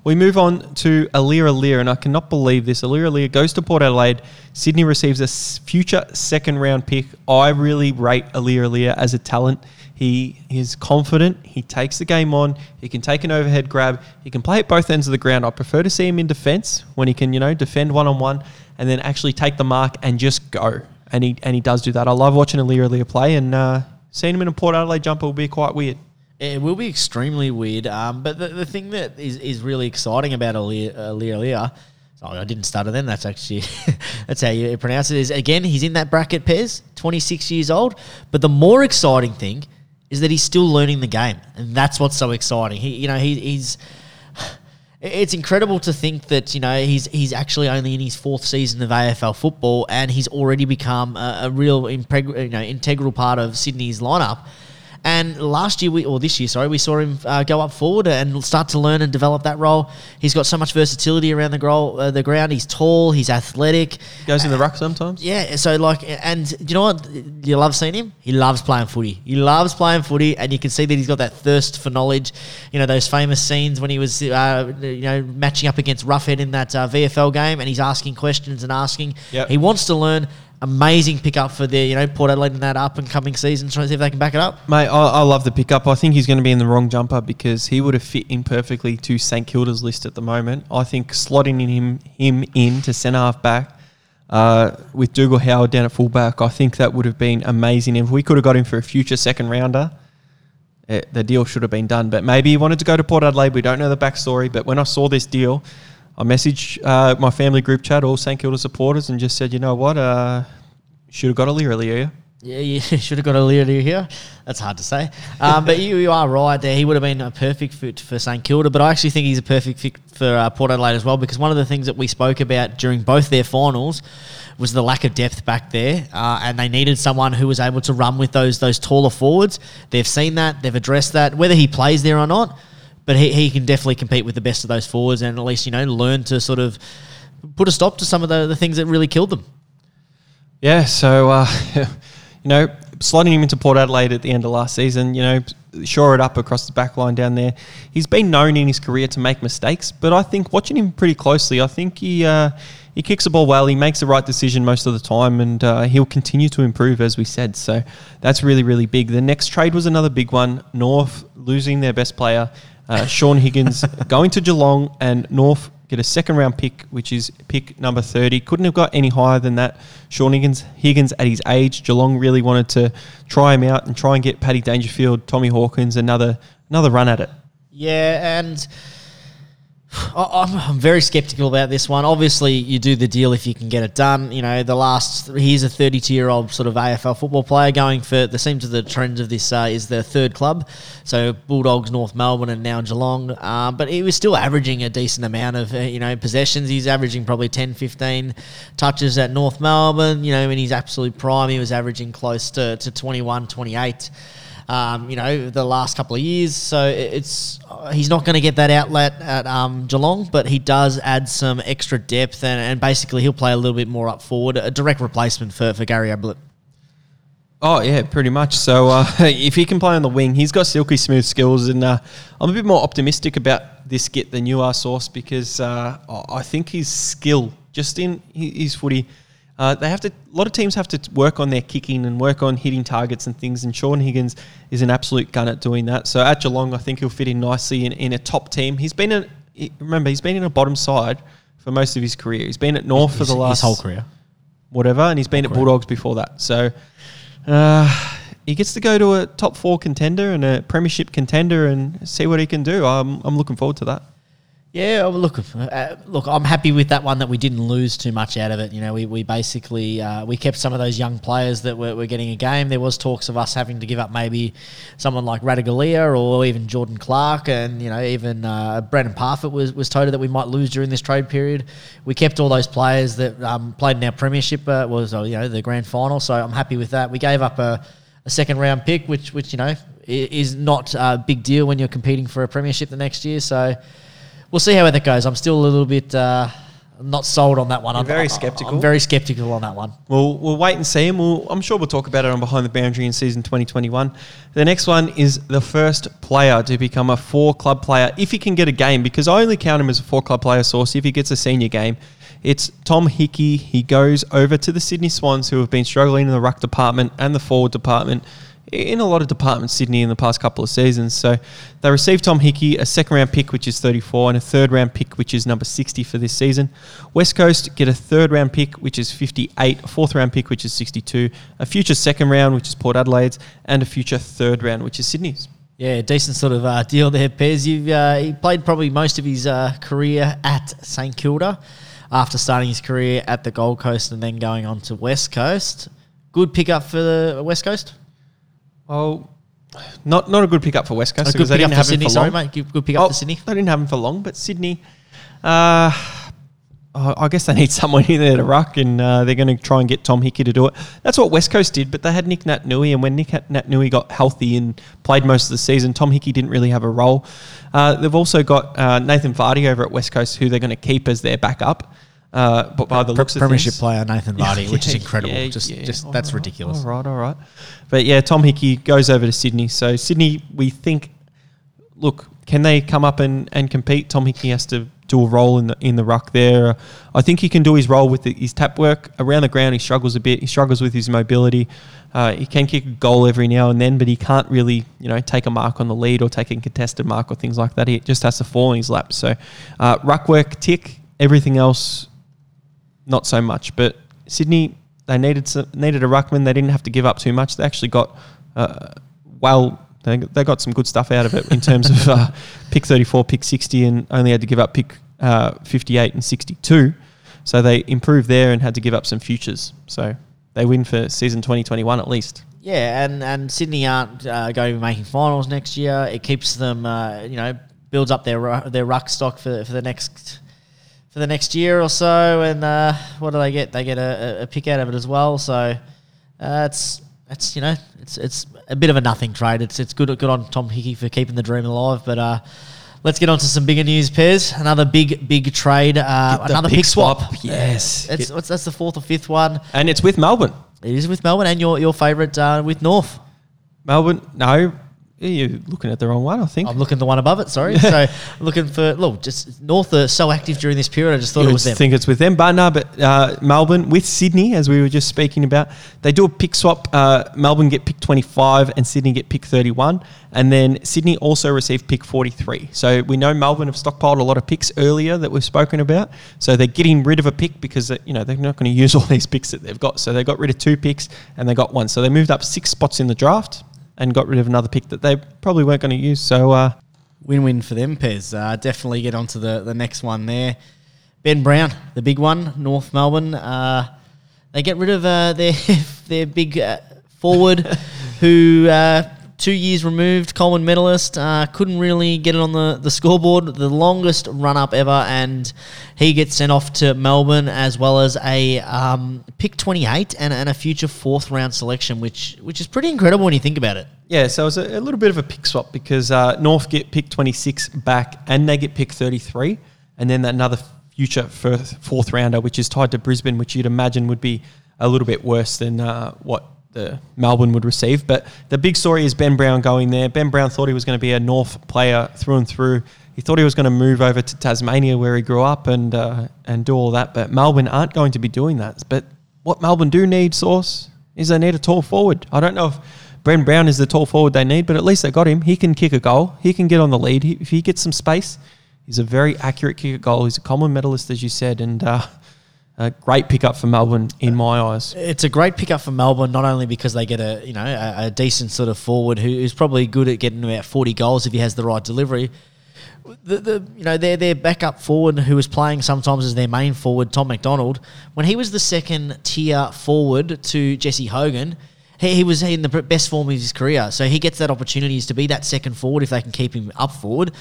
We move on to Aliir Aliir, and I cannot believe this. Aliir Aliir goes to Port Adelaide. Sydney receives a future second round pick. I really rate Aliir Aliir as a talent. He is confident. He takes the game on. He can take an overhead grab. He can play at both ends of the ground. I prefer to see him in defence when he can, you know, defend one on one and then actually take the mark and just go. And he and he does do that. I love watching Aliir Aliir play, and uh, seeing him in a Port Adelaide jumper will be quite weird. It will be extremely weird. Um, but the, the thing that is, is really exciting about Aliir Aliir, sorry, I didn't stutter then. That's actually (laughs) that's how you pronounce it. Is again, he's in that bracket. Pez, twenty six years old. But the more exciting thing is that he's still learning the game, and that's what's so exciting. He, you know, he, he's. (sighs) It's incredible to think that you know he's he's actually only in his fourth season of AFL football, and he's already become a, a real impreg- you know integral part of Sydney's lineup. And last year, we or this year, sorry, we saw him uh, go up forward and start to learn and develop that role. He's got so much versatility around the, goal, uh, the ground. He's tall. He's athletic. Goes in the ruck sometimes. Yeah, so like, and you know what? You love seeing him. He loves playing footy. He loves playing footy, and you can see that he's got that thirst for knowledge. You know those famous scenes when he was, uh, you know, matching up against Roughead in that uh, VFL game, and he's asking questions and asking. Yep. He wants to learn. Amazing pickup for the you know Port Adelaide in that up and coming season. Trying to see if they can back it up. Mate, I, I love the pickup. I think he's going to be in the wrong jumper because he would have fit in perfectly to St Kilda's list at the moment. I think slotting in him him in to centre half back uh, with Dougal Howard down at fullback, I think that would have been amazing. If we could have got him for a future second rounder, it, the deal should have been done. But maybe he wanted to go to Port Adelaide. We don't know the backstory. But when I saw this deal, I messaged uh, my family group chat, all St Kilda supporters, and just said, you know what, uh, should have got a Lear earlier. Yeah, you (laughs) should have got a Leody here. That's hard to say. Um, but you, you are right there. He would have been a perfect fit for St Kilda, but I actually think he's a perfect fit for uh, Port Adelaide as well because one of the things that we spoke about during both their finals was the lack of depth back there, uh, and they needed someone who was able to run with those those taller forwards. They've seen that, they've addressed that. Whether he plays there or not, but he, he can definitely compete with the best of those forwards and at least you know learn to sort of put a stop to some of the, the things that really killed them. Yeah, so uh, (laughs) you know, slotting him into Port Adelaide at the end of last season, you know, shore it up across the back line down there. He's been known in his career to make mistakes, but I think watching him pretty closely, I think he uh, he kicks the ball well. He makes the right decision most of the time, and uh, he'll continue to improve, as we said. So that's really really big. The next trade was another big one. North losing their best player. Uh, Shaun Higgins going to Geelong and North get a second round pick, which is pick number 30. Couldn't have got any higher than that. Shaun Higgins, Higgins at his age, Geelong really wanted to try him out and try and get Paddy Dangerfield, Tommy Hawkins another another run at it. Yeah, and I'm very skeptical about this one. Obviously, you do the deal if you can get it done. You know, the last he's a 32 year old sort of AFL football player going for the seems of the trends of this uh, is the third club. So Bulldogs, North Melbourne, and now Geelong. Uh, but he was still averaging a decent amount of uh, you know possessions. He's averaging probably 10, 15 touches at North Melbourne. You know, in his absolute prime, he was averaging close to, to 21, 28 um, you know, the last couple of years. So it's he's not going to get that outlet at um, Geelong, but he does add some extra depth and, and basically he'll play a little bit more up forward, a direct replacement for, for Gary Ablett. Oh yeah, pretty much. So uh, (laughs) if he can play on the wing, he's got silky smooth skills, and uh, I'm a bit more optimistic about this get than you are, Source, because uh, I think his skill just in his footy uh, they have to. A lot of teams have to work on their kicking and work on hitting targets and things. And Shaun Higgins is an absolute gun at doing that. So at Geelong, I think he'll fit in nicely in, in a top team. He's been in. Remember, he's been in a bottom side for most of his career. He's been at North his, for the last his whole career, whatever, and he's been whole at Bulldogs before that. So. Uh, he gets to go to a top four contender and a premiership contender and see what he can do. I'm, I'm looking forward to that. Yeah, well, look, uh, look, I'm happy with that one that we didn't lose too much out of it. You know, we, we basically uh, we kept some of those young players that were, were getting a game. There was talks of us having to give up maybe someone like Ratugolea or even Jordan Clark, and you know even uh, Brandan Parfitt was was told that we might lose during this trade period. We kept all those players that um, played in our premiership uh, was you know the grand final, so I'm happy with that. We gave up a, a second round pick, which which you know is not a big deal when you're competing for a premiership the next year. So we'll see how that goes. I'm still a little bit uh, not sold on that one. You're I'm very skeptical. I'm very skeptical on that one. We'll, we'll wait and see, and we'll, I'm sure we'll talk about it on Behind the Boundary in season 2021. The next one is the first player to become a four club player if he can get a game, because I only count him as a four club player source if he gets a senior game. It's Tom Hickey. He goes over to the Sydney Swans, who have been struggling in the ruck department and the forward department in a lot of departments, Sydney, in the past couple of seasons. So they received Tom Hickey, a second round pick, which is 34, and a third round pick, which is number 60 for this season. West Coast get a third round pick, which is 58, a fourth round pick, which is 62, a future second round, which is Port Adelaide's, and a future third round, which is Sydney's. Yeah, decent sort of uh, deal there, Pez. You've, uh, he played probably most of his uh, career at St Kilda after starting his career at the Gold Coast and then going on to West Coast. Good pickup for the West Coast? Well, not not a good pickup for West Coast because they didn't have Sydney, him for sorry, long. mate. Good pickup oh, for Sydney. They didn't have him for long, but Sydney. Uh, I guess they (laughs) need someone in there to ruck, and uh, they're going to try and get Tom Hickey to do it. That's what West Coast did, but they had Nic Naitanui, and when Nic Naitanui got healthy and played most of the season, Tom Hickey didn't really have a role. Uh, they've also got uh, Nathan Vardy over at West Coast, who they're going to keep as their backup. Uh, but by the looks of premiership things, player Nathan Vardy, yeah, which is incredible. Yeah, just, yeah. just that's right, ridiculous. All right, all right. But yeah, Tom Hickey goes over to Sydney. So Sydney, we think, look, can they come up and, and compete? Tom Hickey has to do a role in the in the ruck there. I think he can do his role with the, his tap work around the ground. He struggles a bit. He struggles with his mobility. Uh, he can kick a goal every now and then, but he can't really, you know, take a mark on the lead or take a contested mark or things like that. He just has to fall in his lap. So, uh, ruck work tick. Everything else not so much. But Sydney, they needed some, needed a ruckman. They didn't have to give up too much. They actually got uh, well. They, they got some good stuff out of it in terms of (laughs) uh, pick 34, pick 60, and only had to give up pick uh, 58 and 62. So they improved there and had to give up some futures. So they win for season 2021 at least. Yeah, and, and Sydney aren't uh, going to be making finals next year. It keeps them, uh, you know, builds up their their ruck stock for, for the next for the next year or so. And uh, what do they get? They get a, a pick out of it as well. So uh, it's it's you know it's it's a bit of a nothing trade. It's it's good good on Tom Hickey for keeping the dream alive. But uh, let's get on to some bigger news, Pez. Another big big trade. Uh, another pick pick swap. swap. Yes. It's, what's, that's the fourth or fifth one. And it's with Melbourne. It is with Melbourne and your your favourite uh, with North. Melbourne, no, you're looking at the wrong one, I think. I'm looking at the one above it. Sorry, so looking for look. Just North are so active during this period. I just thought You it was them. I think it's with them, but no. But uh, Melbourne with Sydney, as we were just speaking about, they do a pick swap. Uh, Melbourne get pick 25 and Sydney get pick 31, and then Sydney also received pick 43. So we know Melbourne have stockpiled a lot of picks earlier that we've spoken about. So they're getting rid of a pick because uh, you know they're not going to use all (laughs) these picks that they've got. So they got rid of two picks and they got one. So they moved up six spots in the draft and got rid of another pick that they probably weren't going to use. So. Uh, Win-win for them, Pez. Uh, definitely get onto the, the next one there. Ben Brown, the big one, North Melbourne. Uh, they get rid of uh, (laughs) their their big uh, forward, who uh, two years removed, Coleman medalist, uh, couldn't really get it on the, the scoreboard. The longest run up ever, and he gets sent off to Melbourne as well as a um, pick twenty eight and, and a future fourth round selection, which which is pretty incredible when you think about it. Yeah, so it was a, a little bit of a pick swap because uh, North get pick 26 back and they get pick 33, and then another future first, fourth rounder, which is tied to Brisbane, which you'd imagine would be a little bit worse than uh, what the Melbourne would receive. But the big story is Ben Brown going there. Ben Brown thought he was going to be a North player through and through. He thought he was going to move over to Tasmania where he grew up and uh, and do all that. But Melbourne aren't going to be doing that. But what Melbourne do need, Source, is they need a tall forward. I don't know if Bren Brown is the tall forward they need, but at least they got him. He can kick a goal. He can get on the lead. He, if he gets some space, he's a very accurate kicker goal. He's a Coleman medalist, as you said, and uh, a great pickup for Melbourne in my eyes. It's a great pickup for Melbourne, not only because they get a you know a, a decent sort of forward who is probably good at getting about forty goals if he has the right delivery. The, the you know their their backup forward who was playing sometimes as their main forward Tom McDonald when he was the second tier forward to Jesse Hogan. He, he was in the best form of his career, so he gets that opportunities to be that second forward if they can keep him up forward,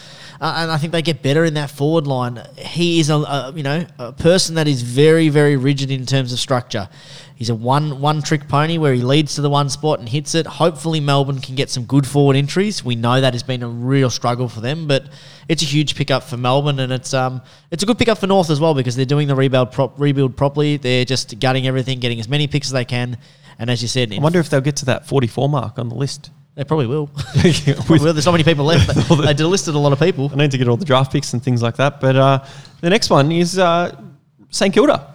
uh, and I think they get better in that forward line. He is a, a you know a person that is very very rigid in terms of structure. He's a one one trick pony where he leads to the one spot and hits it. Hopefully Melbourne can get some good forward entries. We know that has been a real struggle for them, but it's a huge pickup for Melbourne and it's um it's a good pickup for North as well because they're doing the rebuild prop, rebuild properly. They're just gutting everything, getting as many picks as they can, and as you said, I wonder if they'll get to that 44 mark on the list. they probably will. (laughs) (laughs) There's not many people left. They, the- they delisted a lot of people. I need to get all the draft picks and things like that. But uh, the next one is uh, St Kilda.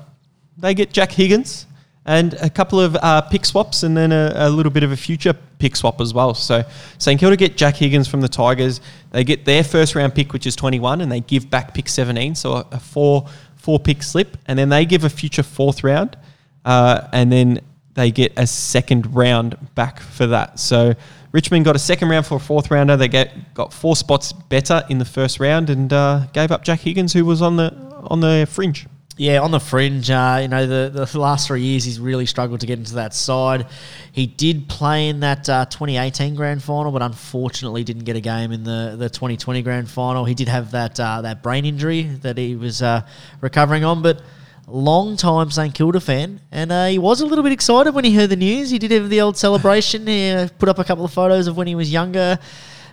They get Jack Higgins and a couple of uh, pick swaps and then a, a little bit of a future pick swap as well. So St Kilda get Jack Higgins from the Tigers. They get their first round pick, which is 21, and they give back pick 17. So a, a four four pick slip, and then they give a future fourth round, uh, and then they get a second round back for that. So Richmond got a second round for a fourth rounder. They get got four spots better in the first round and uh, gave up Jack Higgins, who was on the on the fringe. Yeah, on the fringe, uh, you know, the, the last three years he's really struggled to get into that side. He did play in that uh, 2018 grand final, but unfortunately didn't get a game in the, the 2020 grand final. He did have that uh, that brain injury that he was uh, recovering on, but long time St Kilda fan, and uh, he was a little bit excited when he heard the news. He did have the old celebration. he uh, put up a couple of photos of when he was younger,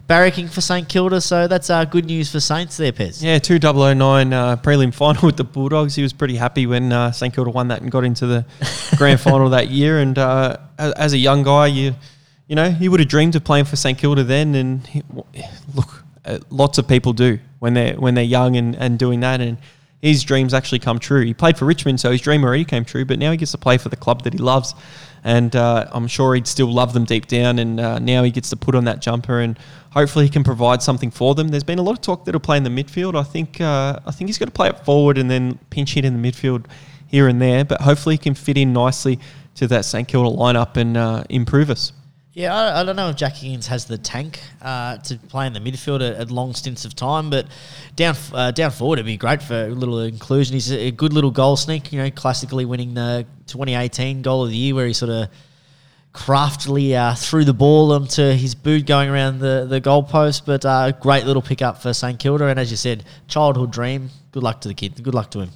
barracking for St Kilda. So that's uh, good news for Saints there, Pez. Yeah, 2009 uh, prelim (laughs) final with the Bulldogs. He was pretty happy when uh, St Kilda won that and got into the (laughs) grand final that year. And uh, as, as a young guy, you you know he would have dreamed of playing for St Kilda then. And he, look, uh, lots of people do when they're when they're young and, and doing that. And his dreams actually come true. He played for Richmond, so his dream already came true. But now he gets to play for the club that he loves, and uh, I'm sure he'd still love them deep down. And uh, now he gets to put on that jumper, and hopefully he can provide something for them. There's been a lot of talk that he'll play in the midfield. I think uh, I think he's got to play up forward and then pinch hit in the midfield here and there. But hopefully he can fit in nicely to that St Kilda lineup and uh, improve us. Yeah, I, I don't know if Jack Higgins has the tank uh, to play in the midfield at, at long stints of time, but down uh, down forward it'd be great for a little inclusion. He's a, good little goal sneak, you know, classically winning the 2018 goal of the year where he sort of craftily uh, threw the ball onto his boot going around the, the goalpost. But uh, great little pickup for St Kilda, and as you said, childhood dream. Good luck to the kid. Good luck to him.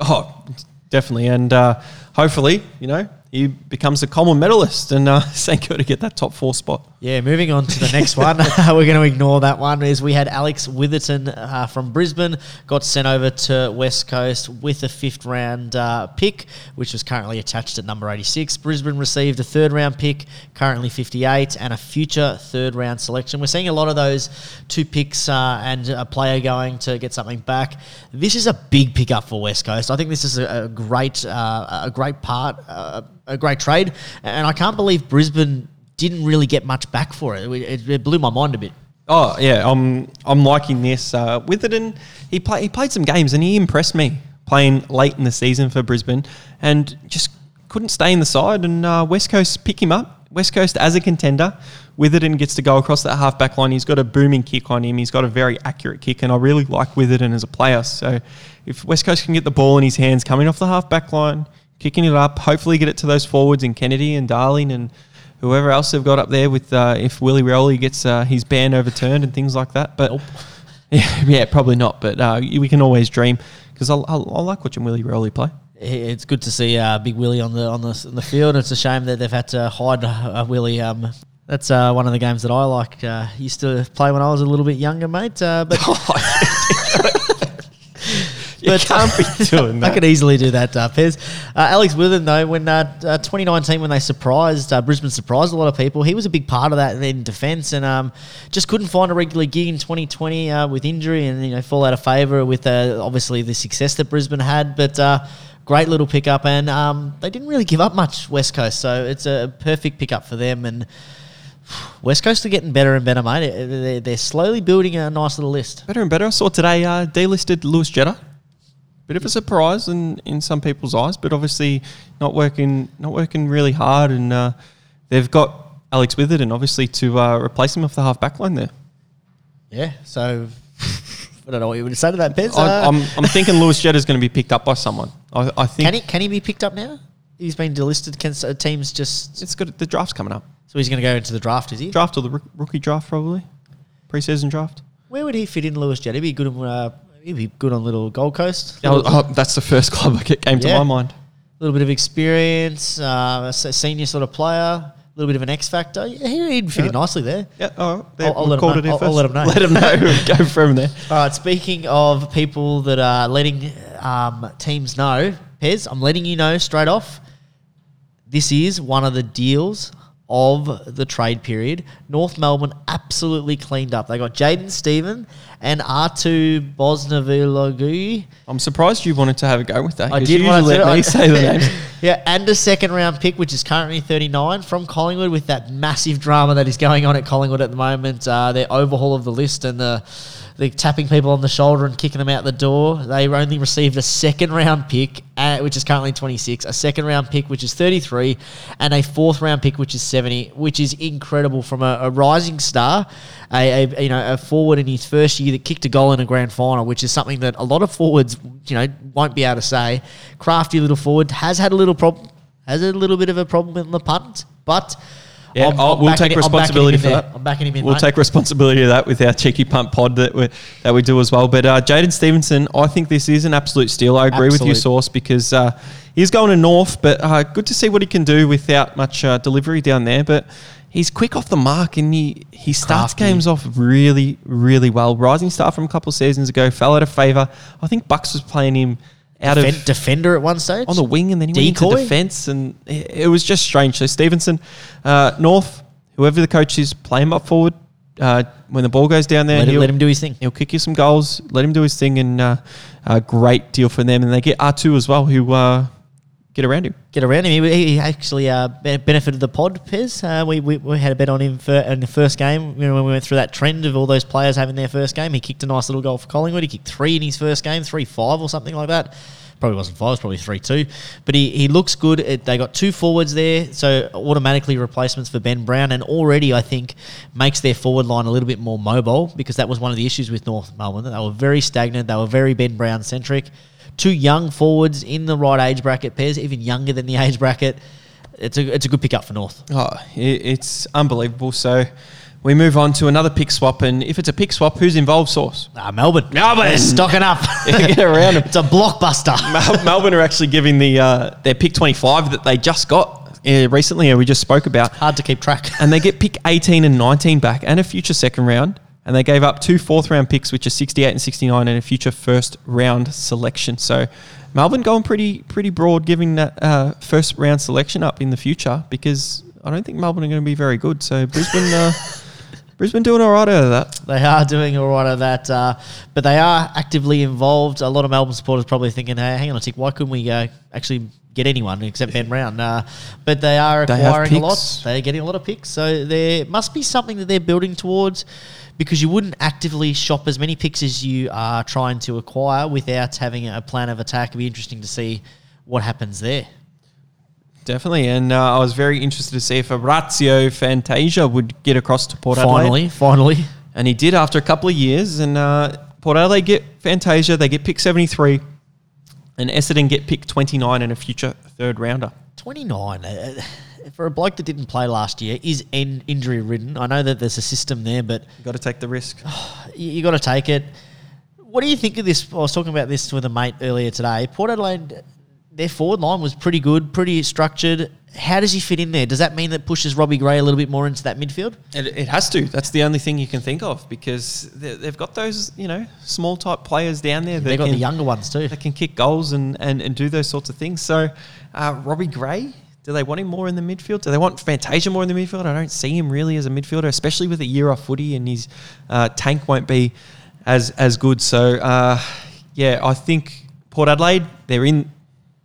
Oh, definitely. And uh, hopefully, you know, he becomes a Coleman medalist and uh, (laughs) St Kilda get that top four spot. Yeah, moving on to the next one. (laughs) We're going to ignore that one. Is we had Alex Witherden uh, from Brisbane got sent over to West Coast with a fifth round uh, pick, which was currently attached at number 86. Brisbane received a third round pick, currently 58, and a future third round selection. We're seeing a lot of those two picks uh, and a player going to get something back. This is a big pickup for West Coast. I think this is a, a great, uh, a great part, uh, a great trade, and I can't believe Brisbane didn't really get much back for it. It, it blew my mind a bit. Oh yeah, I'm I'm liking this. Uh, Witherden, he play, he played some games and he impressed me playing late in the season for Brisbane and just couldn't stay in the side. And uh, West Coast pick him up. West Coast as a contender. Witherden gets to go across that half back line. He's got a booming kick on him. He's got a very accurate kick, and I really like Witherden as a player. So if West Coast can get the ball in his hands coming off the half back line, kicking it up, hopefully get it to those forwards in Kennedy and Darling and whoever else they've got up there with uh, if Willie Rioli gets uh, his ban overturned and things like that. But (laughs) yeah, yeah, probably not. But uh, we can always dream because I, I, I like watching Willie Rioli play. It's good to see uh, Big Willie on the on the, on the field. It's a shame that they've had to hide uh, Willie. Um, that's uh, one of the games that I like. Uh, used to play when I was a little bit younger, mate. Uh, but (laughs) (laughs) (laughs) You But- can't be doing (laughs) I could easily do that, uh, Pez. Uh, Alex Witherden, though, when uh, uh, 2019, when they surprised, uh, Brisbane surprised a lot of people, he was a big part of that in defence and um, just couldn't find a regular gig in 2020 uh, with injury and, you know, fall out of favour with uh, obviously the success that Brisbane had. But uh, great little pickup and um, they didn't really give up much, West Coast. So it's a perfect pickup for them. And (sighs) West Coast are getting better and better, mate. They're, they're slowly building a nice little list. Better and better. I saw today uh, delisted Lewis Jetta. Bit of a surprise in, in some people's eyes, but obviously not working not working really hard, and uh, they've got Alex Witherden obviously to uh, replace him off the half back line there. Yeah, so I don't know what you would say to that, Pez. I, Uh, I'm, I'm thinking Lewis Jetta is going to be picked up by someone. I, I think Can he can he be picked up now? He's been delisted. Can teams just it's got the draft's coming up. so he's going to go into the draft? Is he? Draft or the rookie draft probably, preseason draft. Where would he fit in, Lewis Jett? He'd be good. Uh, he'd be good on little Gold Coast. Oh, oh, that's the first club that came to my mind. A little bit of experience, uh, a senior sort of player, a little bit of an X factor. Yeah, he- he'd fit in nicely there. Yeah, oh, I'll- I'll let him know. I'll- I'll let him know. Let him know. (laughs) (laughs) Go from there. All right. Speaking of people that are letting um, teams know, Pez, I'm letting you know straight off. This is one of the deals of the trade period. North Melbourne absolutely cleaned up. They got Jaidyn Stephen and Atu Bosenavulagi. I'm surprised you wanted to have a go with that. I did want to let me say the (laughs) names. yeah, and a second round pick, which is currently 39 from Collingwood, with that massive drama that is going on at Collingwood at the moment. Uh, their overhaul of the list and the the tapping people on the shoulder and kicking them out the door. They only received a second round pick, uh, which is currently 26, a second round pick, which is 33, and a fourth round pick, which is 70, which is incredible from a, a rising star, a, a you know a forward in his first year that kicked a goal in a grand final, which is something that a lot of forwards you know won't be able to say. Crafty little forward has had a little problem, has a little bit of a problem in the punt, but. Yeah, we'll take him- I'm backing him responsibility for that. I'm backing him in. We'll mate. take responsibility of that with our cheeky pump pod that we that we do as well. But uh, Jaidyn Stephenson, I think this is an absolute steal. I agree with you, Source, because uh, he's going to North, but uh, good to see what he can do without much uh, delivery down there. But he's quick off the mark and he he starts Crafty. games off really really well. Rising star from a couple of seasons ago fell out of favour. I think Bucks was playing him out Defen- of defender at one stage on the wing, and then he went Decoy? into defence, and it, was just strange. So Stephenson, uh, North, whoever the coach is, play him up forward. Uh, when the ball goes down there, Let, him, let him do his thing. he'll kick you some goals. Let him do his thing, and uh, a great deal for them. And they get Atu as well, who uh, get around him. get around him. He, he actually uh, benefited the pod, Pez. Uh, we, we, we had a bet on him for, in the first game. You know, when we went through that trend of all those players having their first game, he kicked a nice little goal for Collingwood. He kicked three in his first game, three five or something like that. probably wasn't five, it was probably three two. But he, he looks good. It, they got two forwards there, so automatically replacements for Ben Brown, and already I think makes their forward line a little bit more mobile because that was one of the issues with North Melbourne. They were very stagnant. They were very Ben Brown centric. Two young forwards in the right age bracket, pairs even younger than the age bracket. It's a it's a good pickup for North. Oh, it, it's unbelievable. So we move on to another pick swap, and if it's a pick swap, who's involved? Source. Ah, Melbourne. Melbourne. They're stocking up. (laughs) Get around 'em. It's a blockbuster. (laughs) Mel- Melbourne are actually giving the uh, their pick twenty five that they just got uh, recently, and we just spoke about, Hard to keep track. and they get pick eighteen and nineteen back, and a future second round. And they gave up two fourth round picks, which are 68 and 69, and a future first round selection. So Melbourne going pretty pretty broad, giving that uh, first round selection up in the future because I don't think Melbourne are going to be very good. So Brisbane, uh, (laughs) Brisbane doing all right out of that. They are doing all right out of that, uh, but they are actively involved. A lot of Melbourne supporters probably thinking, "Hey, hang on a tick, why couldn't we uh, actually get anyone except Ben Brown?" Uh, but they are They acquiring a lot. They're getting a lot of picks, so there must be something that they're building towards. Because you wouldn't actively shop as many picks as you are trying to acquire without having a plan of attack. It'd be interesting to see what happens there. Definitely, and uh, I was very interested to see if Orazio Fantasia would get across to Port Adelaide. Finally, finally, And he did after a couple of years. And uh, Port Adelaide get Fantasia, they get pick 73, and Essendon get pick 29 and a future third rounder. 29 uh, for a bloke that didn't play last year is in injury ridden. I know that there's a system there, but you Got to take the risk. (sighs) you, you got to take it. What do you think of this? I was talking about this with a mate earlier today. Port Adelaide, their forward line was pretty good, pretty structured. How does he fit in there? Does that mean that pushes Robbie Gray a little bit more into that midfield? It, it has to. That's the only thing you can think of because they- they've got those, you know, small type players down there. They've got the younger ones too. that can kick goals and, and, and do those sorts of things. So, uh, Robbie Gray, do they want him more in the midfield? Do they want Fantasia more in the midfield? I don't see him really as a midfielder, especially with a year off footy and his uh, tank won't be as as good. So, uh, yeah, I think Port Adelaide they're in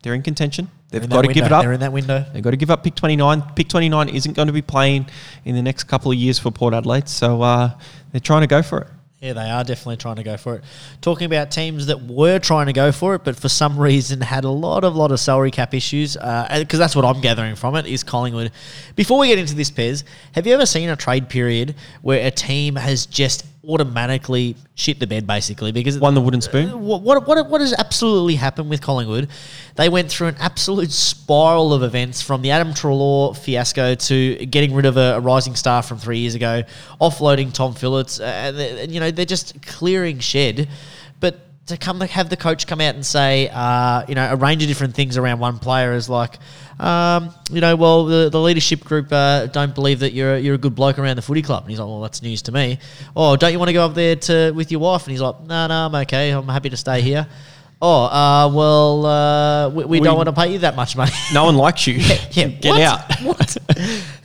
they're in contention. They've got to give it up. They're in that window. They've got to give up pick 29. Pick 29 isn't going to be playing in the next couple of years for Port Adelaide. So uh, they're trying to go for it. Yeah, they are definitely trying to go for it. Talking about teams that were trying to go for it, but for some (laughs) reason had a lot of lot of salary cap issues, uh, because that's what I'm gathering from it is Collingwood. Before we get into this, Pez, have you ever seen a trade period where a team has just automatically shit the bed, basically? Because Won the wooden spoon. what, what, what, what has absolutely happened with Collingwood? They went through an absolute spiral of events from the Adam Treloar fiasco to getting rid of a, a rising star from three years ago, offloading Tom Phillips. Uh, and they- and, you know, they're just clearing shed. To come have the coach come out and say, uh, you know, a range of different things around one player is like, um, you know, well, the, the leadership group uh, don't believe that you're a, you're a good bloke around the footy club. And he's like, well, that's news to me. Oh, don't you want to go up there to with your wife? And he's like, no, no, I'm okay. I'm happy to stay here. Oh, uh, well, uh, we, we, We- don't want to pay you that much money. No one likes you. (laughs) yeah, (laughs) Get what? out. (laughs) What?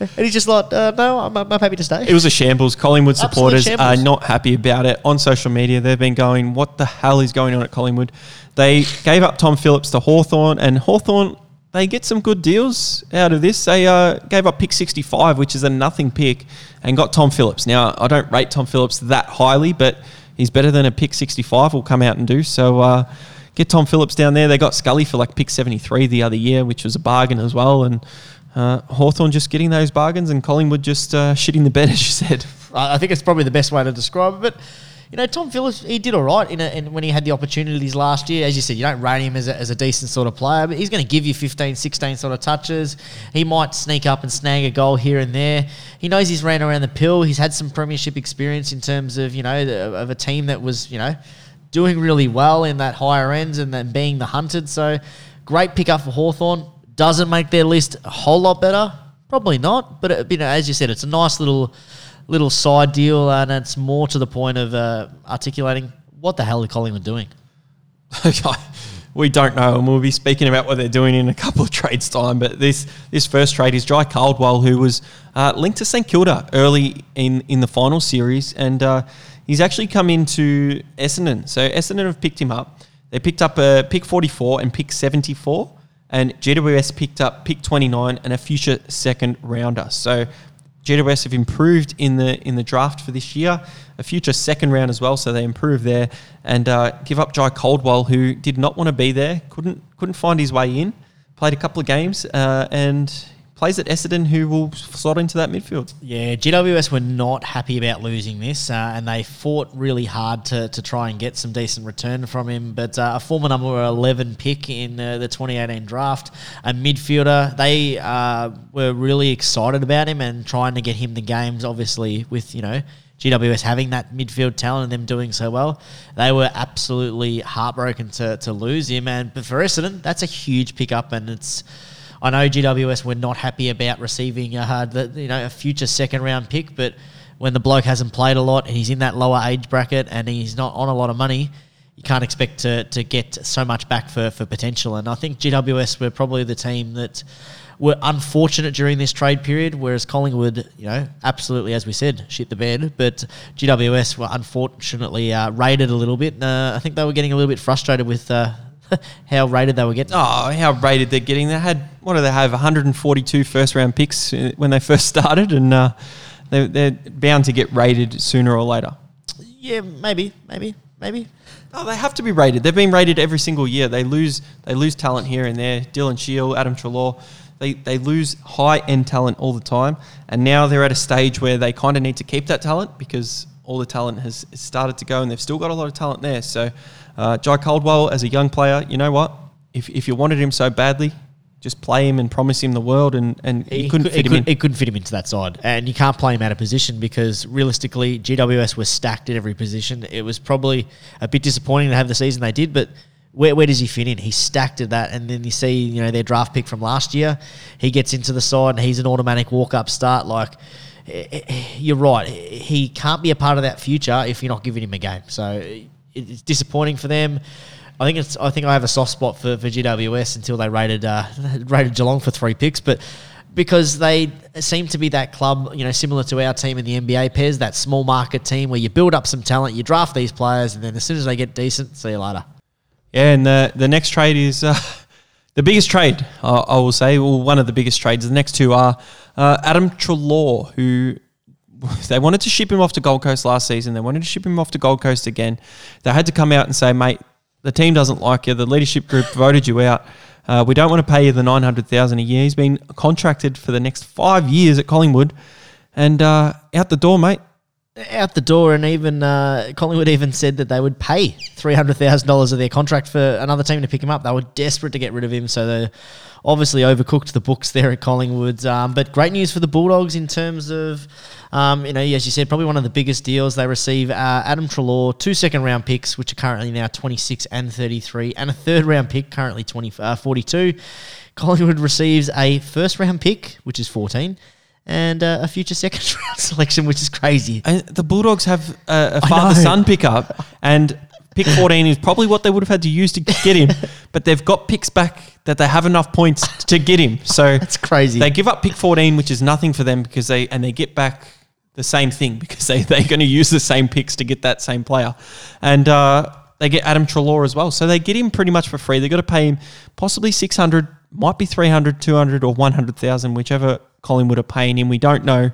and he's just like, uh, no, I'm, I'm happy to stay. It was a shambles. Collingwood Absolute supporters are not happy about it. On social media, they've been going, what the hell is going on at Collingwood? They gave up Tom Phillips to Hawthorn, and Hawthorn, they get some good deals out of this. They uh, gave up pick 65, which is a nothing pick, and got Tom Phillips. Now, I don't rate Tom Phillips that highly, but he's better than a pick 65 will come out and do. So, uh, get Tom Phillips down there. They got Scully for like pick 73 the other year, which was a bargain as well. And uh, Hawthorn just getting those bargains, and Collingwood just uh, shitting the bed, (laughs) as you said. I think it's probably the best way to describe it. But you know, Tom Phillips, he did all right in, a, in when he had the opportunities last year. As you said, you don't rate him as a, as a decent sort of player, but he's going to give you 15, 16 sort of touches. He might sneak up and snag a goal here and there. He knows he's ran around the pill. He's had some premiership experience in terms of you know the, of a team that was you know doing really well in that higher ends and then being the hunted. So great pickup for Hawthorn. Doesn't make their list a whole lot better. Probably not, but it, you know, as you said, it's a nice little little side deal, and it's more to the point of uh, articulating what the hell are Collingwood doing. (laughs) we don't know, and we'll be speaking about what they're doing in a couple of (laughs) trades time. But this this first trade is Jye Caldwell, who was uh, linked to St Kilda early in in the final series, and uh, he's actually come into Essendon. So Essendon have picked him up. They picked up a pick 44 and pick 74, and GWS picked up pick 29 and a future second rounder. So GWS have improved in the in the draft for this year, a future second round as well, so they improve there and uh, give up Jye Caldwell, who did not want to be there, couldn't couldn't find his way in, played a couple of games uh, and plays at Essendon, who will slot into that midfield. Yeah, GWS were not happy about losing this, uh, and they fought really hard to, to try and get some decent return from him. But uh, a former number 11 pick in uh, the 2018 draft, a midfielder, they uh, were really excited about him and trying to get him the games, obviously, with, you know, GWS having that midfield talent and them doing so well, they were absolutely heartbroken to, to lose him. And but for Essendon, that's a huge pickup, and it's I know GWS were not happy about receiving a the, you know a future second round pick, but when the bloke hasn't played a lot and he's in that lower age bracket and he's not on a lot of money, you can't expect to, to get so much back for, for potential. And I think GWS were probably the team that were unfortunate during this trade period, whereas Collingwood, you know, absolutely, as we said, shit the bed. But GWS were unfortunately uh, rated a little bit. Uh, I think they were getting a little bit frustrated with uh, (laughs) how rated they were getting. Oh, how rated they're getting. They had, what do they have, 142 first round picks uh, when they first (laughs) started, and uh, they, they're bound to get rated sooner or later. Yeah, maybe, maybe, maybe. Oh, they have to be rated. They've been rated every single year. They lose they lose talent here and there. Dylan Shiel, Adam Treloar, they, they lose high end talent all the time. And now they're at a stage where they kind of need to keep that talent because all the talent has started to go and they've still got a lot of talent there. So uh, Jye Caldwell, as a young player, you know what? If, if you wanted him so badly, just play him and promise him the world, and, and he, couldn't could, fit him could, in. It couldn't fit him into that side, and you can't play him out of position because realistically, GWS was stacked at every position. It was probably a bit disappointing to have the season they did, but where, where does he fit in? He's stacked at that, and then you see, you know, their draft pick from last year. He gets into the side, and he's an automatic walk up start. Like you're right, he can't be a part of that future if you're not giving him a game. So it's disappointing for them. I think it's. I think I have a soft spot for, for GWS until they rated uh, (laughs) rated Geelong for three picks, but because they seem to be that club, you know, similar to our team in the NBA pairs, that small market team where you build up some talent, you draft these players, and then as soon as they get decent, see you later. Yeah, and the the next trade is uh, (laughs) the biggest trade. I, I will say, well, one of the biggest trades. The next two are uh, Adam Treloar, who (laughs) they wanted to ship him off to Gold Coast last season. They wanted to ship him off to Gold Coast again. They had to come out and say, mate, the team doesn't like you. The leadership group (laughs) voted you out. Uh, we don't want to pay you the nine hundred thousand a year. He's been contracted for the next five years at Collingwood, and uh, out the door, mate. Out the door, and even uh, Collingwood even said that they would pay three hundred thousand dollars of their contract for another team to pick him up. They were desperate to get rid of him, so they obviously overcooked the books there at Collingwood. Um, but great news for the Bulldogs in terms of um, you know, as you said, probably one of the biggest deals. They receive uh, Adam Treloar, two second round picks, which are currently now 26 and 33, and a third round pick, currently 20, uh, 42. Collingwood receives a first round pick, which is 14, and uh, a future second (laughs) round selection, which is crazy. And the Bulldogs have a, a father son pickup, and pick 14 is probably what they would have had to use to get him, (laughs) but they've got picks back that they have enough points to get him. So (laughs) That's crazy. They give up pick 14, which is nothing for them because they and they get back the same thing because they, they're going to use the same picks to get that same player. And uh, they get Adam Treloar as well. So they get him pretty much for free. They've got to pay him possibly 600, might be 300, 200, or 100,000, whichever Collingwood are paying him. We don't know.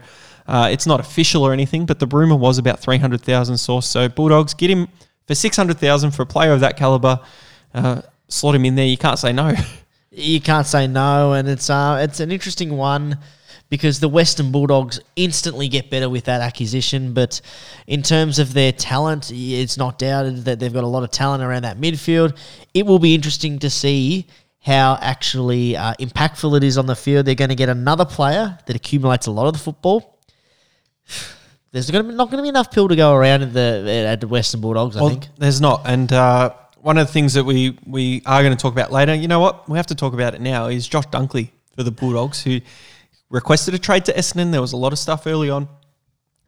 Uh, it's not official or anything, but the rumor was about 300,000 source. So Bulldogs get him for 600,000 for a player of that caliber. Uh, slot him in there. You can't say no. (laughs) You can't say no, and it's uh, it's an interesting one because the Western Bulldogs instantly get better with that acquisition. But in terms of their talent, it's not doubted that they've got a lot of talent around that midfield. It will be interesting to see how actually uh, impactful it is on the field. They're going to get another player that accumulates a lot of the football. (sighs) There's going to be, not going to be enough pill to go around at the at the Western Bulldogs. I well, think there's not, and uh, one of the things that we we are going to talk about later. You know what? We have to talk about it now. Is Josh Dunkley for the Bulldogs who requested a trade to Essendon. There was a lot of stuff early on.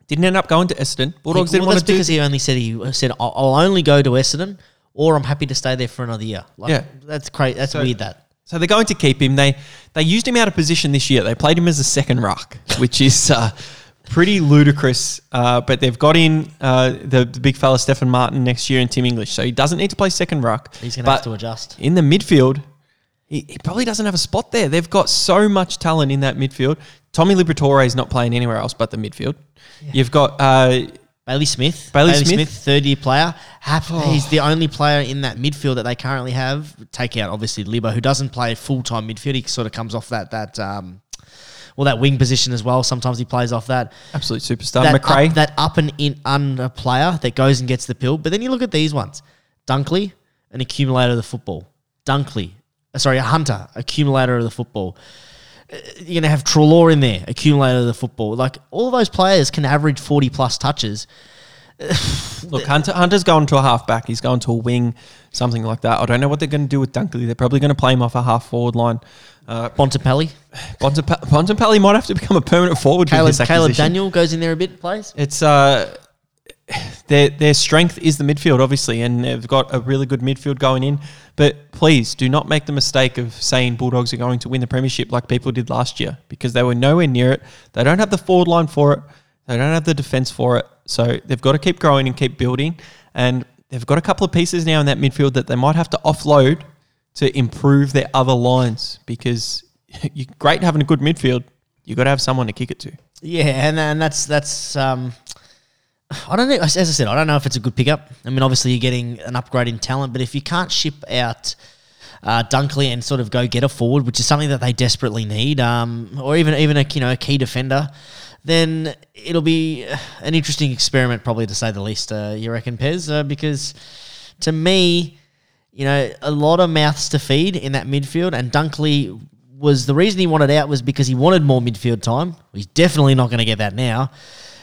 Didn't end up going to Essendon. Bulldogs well, didn't want to do he only said he said I'll, I'll only go to Essendon or I'm happy to stay there for another year. Like, Yeah. that's crazy. That's So- weird. That So they're going to keep him. They they used him out of position this year. They played him as a second ruck, which is uh, pretty ludicrous. Uh, but they've got in uh, the, the big fella Stefan Martin next year and Tim English, so he doesn't need to play second ruck. he's going to have to adjust. in the midfield. He, he probably doesn't have a spot there. They've got so much talent in that midfield. Tommy Liberatore is not playing anywhere else but the midfield. You've got uh, Bailey Smith. Bailey Smith. third year player. Hap, He's the only player in that midfield that they currently have. Take out obviously Libba, who doesn't play full time midfield. He sort of comes off that that um, well that wing position as well. Sometimes he plays off that. absolute superstar that Macrae. Up, that up and in under player that goes and gets the pill. But then you look at these ones: Dunkley, an accumulator of the football. Dunkley, uh, sorry, a hunter, accumulator of the football. Uh, You're gonna have Treloar in there, accumulator of the football. Like all of those players can average forty plus touches. (laughs) Look, Hunter, Hunter's going to a halfback. He's going to a wing, something like that. I don't know what they're going to do with Dunkley. They're probably going to play him off a half forward line. Uh, Bontempelli Bontempelli might have to become a permanent forward. Caleb, Caleb. Daniel goes in there a bit, plays. It's uh, their their strength is the midfield, obviously, and they've got a really good midfield going in. But please do not make the mistake of saying Bulldogs are going to win the premiership like people did last year because they were nowhere near it. They don't have the forward line for it. They don't have the defense for it. So they've got to keep growing and keep building. And they've got a couple of pieces now in that midfield that they might have to offload to improve their other lines because (laughs) you're great having a good midfield. You've got to have someone to kick it to. Yeah, and and that's that's um, I don't know. As I said, I don't know if it's a good pickup. I mean, obviously you're getting an upgrade in talent, but if you can't ship out uh, Dunkley and sort of go get a forward, which is something that they desperately need, um, or even even a you know a key defender, then it'll be an interesting experiment, probably to say the least. Uh, you reckon, Pez? Uh, because to me, you know, a lot of mouths to feed in that midfield, and Dunkley was the reason he wanted out was because he wanted more midfield time. He's definitely not going to get that now.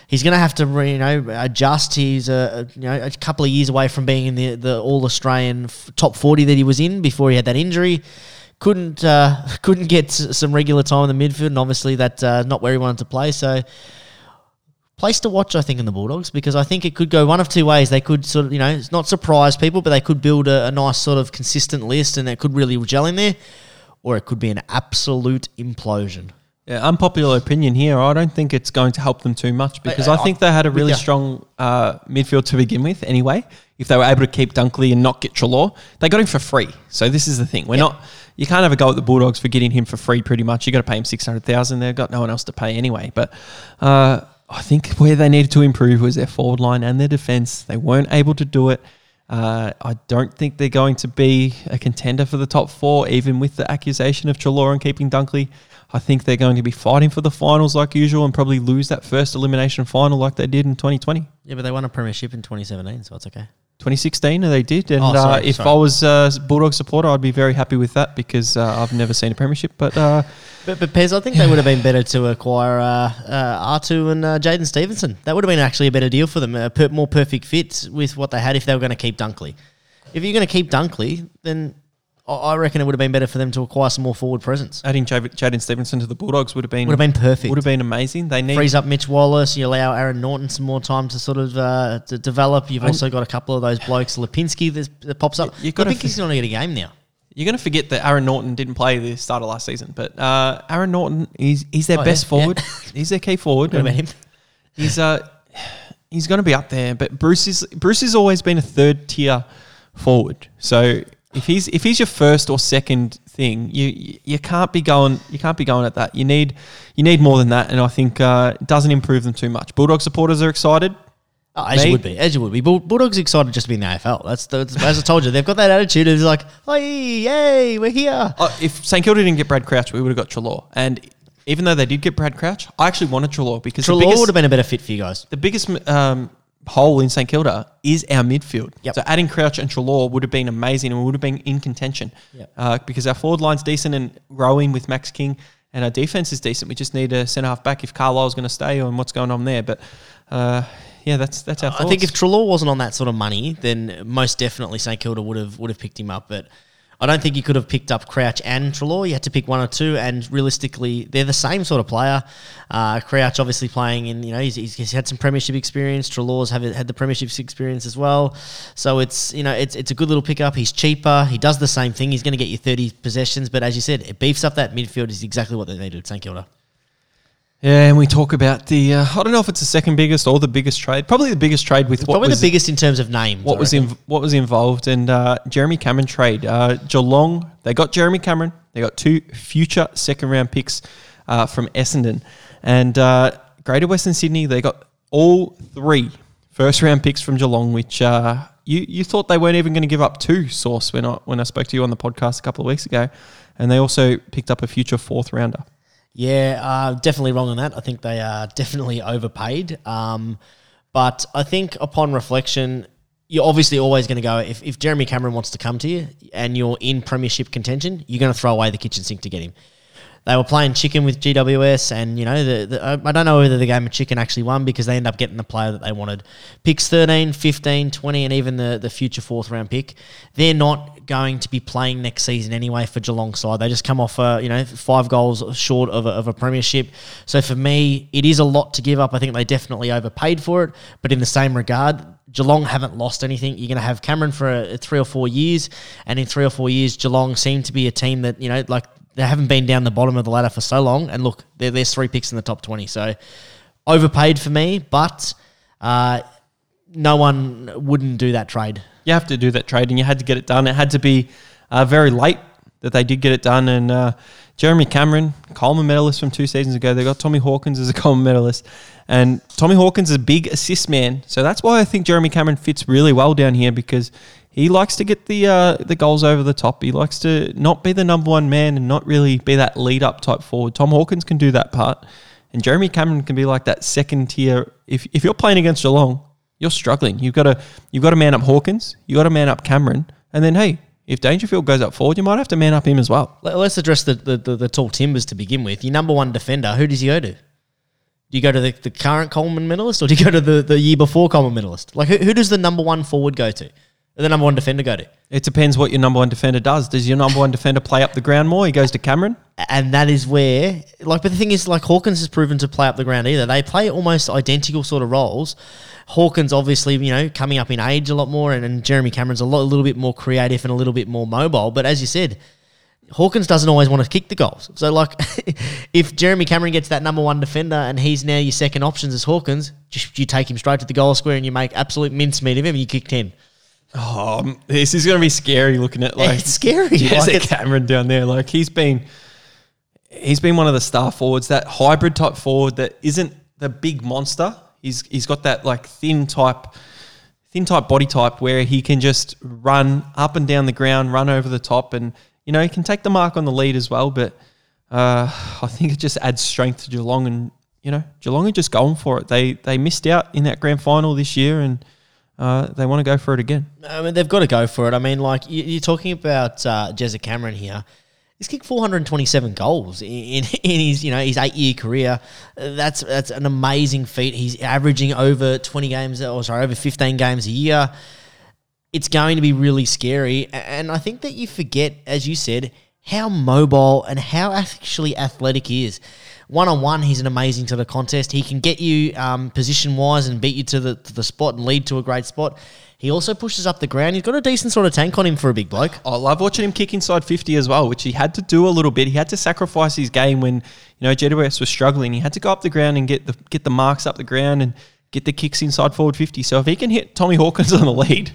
He's going to have to, you know, adjust. He's a, a, you know a couple of years away from being in the the All Australian f- top forty that he was in before he had that injury. Couldn't uh, (laughs) couldn't get some regular time in the midfield, and obviously that uh, not where he wanted to play. So place to watch, I think, in the Bulldogs because I think it could go one of two ways. They could sort of, you know, it's not surprise people, but they could build a, a nice sort of consistent list and it could really gel in there, or it could be an absolute implosion. Yeah, unpopular opinion here. I don't think it's going to help them too much because I, I- think they had a really yeah. strong uh, midfield to begin with. Anyway, if they were able to keep Dunkley and not get Treloar, they got him for free. So this is the thing: we're not. You can't have a go at the Bulldogs for getting him for free. Pretty much, you got to pay him six hundred thousand. They've got no one else to pay anyway. But uh, I think where they needed to improve was their forward line and their defense. They weren't able to do it. Uh, I don't think they're going to be a contender for the top four, even with the accusation of Treloar and keeping Dunkley. I think they're going to be fighting for the finals like usual and probably lose that first elimination final like they did in 2020. Yeah, but they won a premiership in 2017, so it's okay. 2016, they did. And Oh, sorry, uh, if sorry. I was a Bulldog supporter, I'd be very happy with that because uh, I've never seen a premiership. But uh, But, but Pez, I think they would have been better to acquire uh, uh, Atu and uh, Jaidyn Stephenson. That would have been actually a better deal for them, a per- more perfect fit with what they had if they were going to keep Dunkley. If you're going to keep Dunkley, then I- I reckon it would have been better for them to acquire some more forward presence. adding Jaidyn Stephenson to the Bulldogs would have been Would have been perfect. Would have been amazing. They need Frees up Mitch Wallis. You allow Aaron Naughton some more time to sort of uh, to develop. You've And- also got a couple of those blokes, Lipinski, that pops up. You- you gotta Lipinski's going to get a game now. You're going to forget that Aaron Naughton didn't play the start of last season, but uh, Aaron Naughton is he's their Oh, best yeah, yeah. forward. (laughs) he's their key forward. What about him? He's uh he's going to be up there, but Bruce is Bruce has always been a third tier forward. So if he's if he's your first or second thing, you you, can't be going you can't be going at that. You need you need more than that, and I think uh, it doesn't improve them too much. Bulldog supporters are excited. Oh, as Me? you would be, as you would be. Bull- Bulldogs excited just to be in the AFL. That's, that's as I told you, they've got that attitude. It's like, oh, yay, we're here. Uh, if St Kilda didn't get Brad Crouch, we would have got Treloar. And even though they did get Brad Crouch, I actually wanted Treloar because the Treloar biggest, would have been a better fit for you guys. the biggest um, hole in St Kilda is our midfield. Yep. So adding Crouch and Treloar would have been amazing and we would have been in contention Yep. uh, because our forward line's decent and growing with Max King and our defense is decent. We just need a centre half back if Carlisle's going to stay and what's going on there. But uh, yeah, that's that's our I think if Treloar wasn't on that sort of money, then most definitely St Kilda would have would have picked him up. But I don't think you could have picked up Crouch and Treloar. You had to pick one or two, and realistically, they're the same sort of player. Uh, Crouch obviously playing in, you know, he's, he's, had some premiership experience. Treloar's have had the premiership experience as well. So it's you know it's it's a good little pickup. He's cheaper. He does the same thing. He's going to get you thirty possessions, but as you said, it beefs up that midfield. Is exactly what they needed. St Kilda. Yeah, and we talk about the uh, I don't know if it's the second biggest or the biggest trade. Probably the biggest trade with what Probably was the biggest in terms of names. what I was reckon. in, what was involved and uh, Jeremy Cameron trade. Uh, Geelong they got Jeremy Cameron. They got two future second round picks uh, from Essendon. And uh, Greater Western Sydney, they got all three first round picks from Geelong, which uh, you, you thought they weren't even going to give up two, Source, when I, when I spoke to you on the podcast a couple of weeks ago. And they also picked up a future fourth rounder. Yeah, uh, definitely wrong on that. I think they are definitely overpaid. Um, but I think upon reflection, you're obviously always going to go if, if Jeremy Cameron wants to come to you and you're in premiership contention, you're going to throw away the kitchen sink to get him. They were playing chicken with GWS, and you know, the, the, I don't know whether the game of chicken actually won because they end up getting the player that they wanted. Picks 13, 15, 20, and even the, the future fourth round pick. They're not going to be playing next season anyway for Geelong side. They just come off, uh, you know, five goals short of a, of a premiership. So for me, it is a lot to give up. I think they definitely overpaid for it, but in the same regard, Geelong haven't lost anything. You're going to have Cameron for a, a three or four years, and in three or four years, Geelong seem to be a team that you know, like they haven't been down the bottom of the ladder for so long. And look, there's three picks in the top twenty, so overpaid for me. But uh, no one wouldn't do that trade. You have to do that trade, and you had to get it done. It had to be uh, very late that they did get it done, and. Uh, Jeremy Cameron, Coleman medalist from two seasons ago. They got Tommy Hawkins as a (laughs) Coleman medalist. And Tommy Hawkins is a big assist man. So that's why I think Jeremy Cameron fits really well down here because he likes to get the uh, the goals over the top. He likes to not be the number one man and not really be that lead up type forward. Tom Hawkins can do that part. And Jeremy Cameron can be like that second tier. If, if you're playing against Geelong, you're struggling. You've got to you've got to man up Hawkins, you've got to man up Cameron, and then hey, if Dangerfield goes up forward, you might have to man up him as well. Let's address the, the, the, the tall timbers to begin with. Your number one defender, who does he go to? Do you go to the, the current Coleman medalist or do you go to the, the year before Coleman medalist? Like, who, who does the number one forward go to? The number one defender go to? It depends what your number one defender does. Does your number one defender play up the ground more? He goes to Cameron. And that is where, like, but the thing is, like, Hawkins has proven to play up the ground either. They play almost identical sort of roles. Hawkins, obviously, you know, coming up in age a lot more, and, and Jeremy Cameron's a, lot, a little bit more creative and a little bit more mobile. But as you said, Hawkins doesn't always want to kick the goals. So, like, (laughs) if Jeremy Cameron gets that number one defender and he's now your second options as Hawkins, just you take him straight to the goal square and you make absolute mincemeat of him and you kick 10. Oh, this is going to be scary looking at like it's scary. (laughs) Jesse Like, Cameron down there. Like he's been, he's been one of the star forwards, that hybrid type forward that isn't the big monster. He's he's got that like thin type, thin type body type where he can just run up and down the ground, run over the top, and you know he can take the mark on the lead as well. But uh, I think it just adds strength to Geelong, and you know Geelong are just going for it. They they missed out in that grand final this year, and uh, they want to go for it again. I mean, they've got to go for it. I mean, like you- you're talking about uh, Jezza Cameron here. He's kicked 427 goals in, (laughs) in, his you know his eight year career. That's that's an amazing feat. He's averaging over 20 games, or sorry, over 15 games a year. It's going to be really scary, and I think that you forget, as you said, how mobile and how actually athletic he is. One on one, he's an amazing to the contest. He can get you um, position wise and beat you to the to the spot and lead to a great spot. He also pushes up the ground. He's got a decent sort of tank on him for a big bloke. I love watching him kick inside 50 as well, which he had to do a little bit. He had to sacrifice his game when, you know, GWS was struggling. He had to go up the ground and get the get the marks up the ground and get the kicks inside forward 50. So if he can hit Tommy Hawkins on the lead,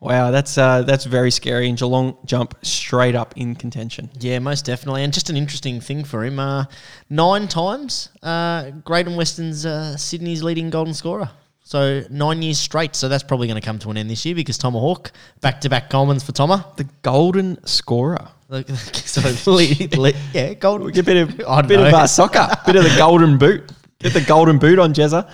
wow, that's uh, that's very scary. And Geelong jump straight up in contention. Yeah, most definitely, and just an interesting thing for him. Uh, nine times, uh, Great and Western's uh, Sydney's leading golden scorer. So nine years straight. So that's probably going to come to an end this year because Tomahawk back to back Colemans for Toma. The golden scorer. (laughs) So lead, lead, yeah, golden. Get a bit of, (laughs) bit know. of uh, soccer, bit of the golden boot. Get the golden boot on Jezza.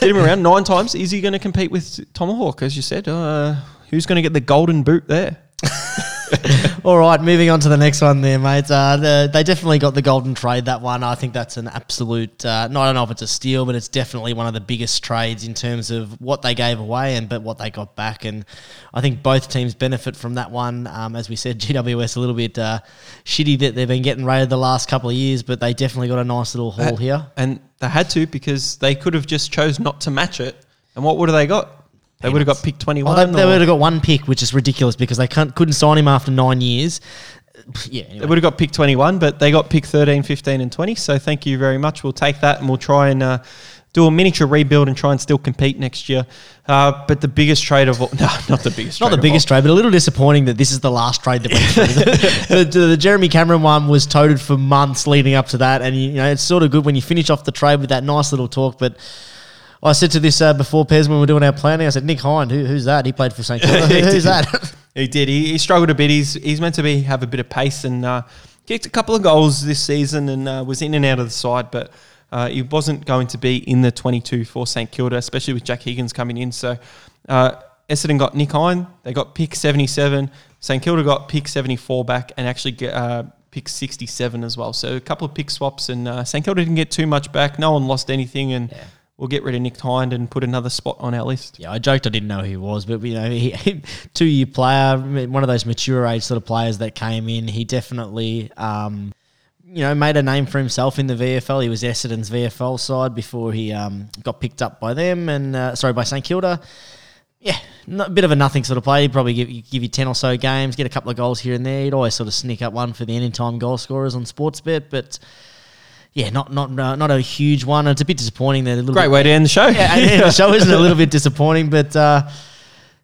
Get him around nine times. Is he going to compete with Tomahawk, as you said? Uh, who's going to get the golden boot there? (laughs) (laughs) All right, moving on to the next one there, mate. Uh, the, they definitely got the golden trade, that one. I think that's an absolute, uh, no, I don't know if it's a steal, but it's definitely one of the biggest trades in terms of what they gave away and but what they got back. And I think both teams benefit from that one. Um, as we said, (laughs) GWS a little bit uh, shitty that they've been getting rated the last couple of years, but they definitely got a nice little haul here. And they had to because they could have just chose not to match it. And what would have they got? They would have got pick 21. Oh, they, they would have got one pick, which is ridiculous because they can't, couldn't sign him after nine years. Yeah, anyway. They would have got pick 21, but they got pick 13, 15, and 20. So thank you very much. We'll take that and we'll try and uh, do a miniature rebuild and try and still compete next year. Uh, but the biggest trade of all, (laughs) no, not the biggest. Not the biggest all. trade, but a little disappointing that this is the last trade that went (laughs) the, the, the Jeremy Cameron one was toted for months leading up to that, and you know it's sort of good when you finish off the trade with that nice little talk. But I said to this uh, before Pez when we were doing our planning, I said Nick Hind, who, who's that? He played for St Kilda. (laughs) He who's did. that? (laughs) He did. He, he struggled a bit. He's he's meant to be have a bit of pace and uh, kicked a couple of goals this season and uh, was in and out of the side, but uh, he wasn't going to be in the 22 for St Kilda, especially with Jack Higgins coming in. So uh, Essendon got Nick Hind. They got pick 77. St Kilda got pick 74 back and actually get, uh, pick 67 as well. So a couple of pick swaps and uh, St Kilda didn't get too much back. No one lost anything and. We'll get rid of Nick Hind and put another spot on our list. Yeah, I joked I didn't know who he was, but you know, he, (laughs) two year player, one of those mature age sort of players that came in. He definitely, um, you know, made a name for himself in the VFL. He was Essendon's VFL side before he um, got picked up by them, and uh, sorry by St Kilda. Yeah, a bit of a nothing sort of play. He'd probably give, give you ten or so games, get a couple of goals here and there. He'd always sort of sneak up one for the anytime goal scorers on Sportsbet, but. Yeah, not not uh, not a huge one. It's a bit disappointing that a little Great bit, way to end the show. yeah, and the (laughs) show isn't a little bit disappointing, but uh,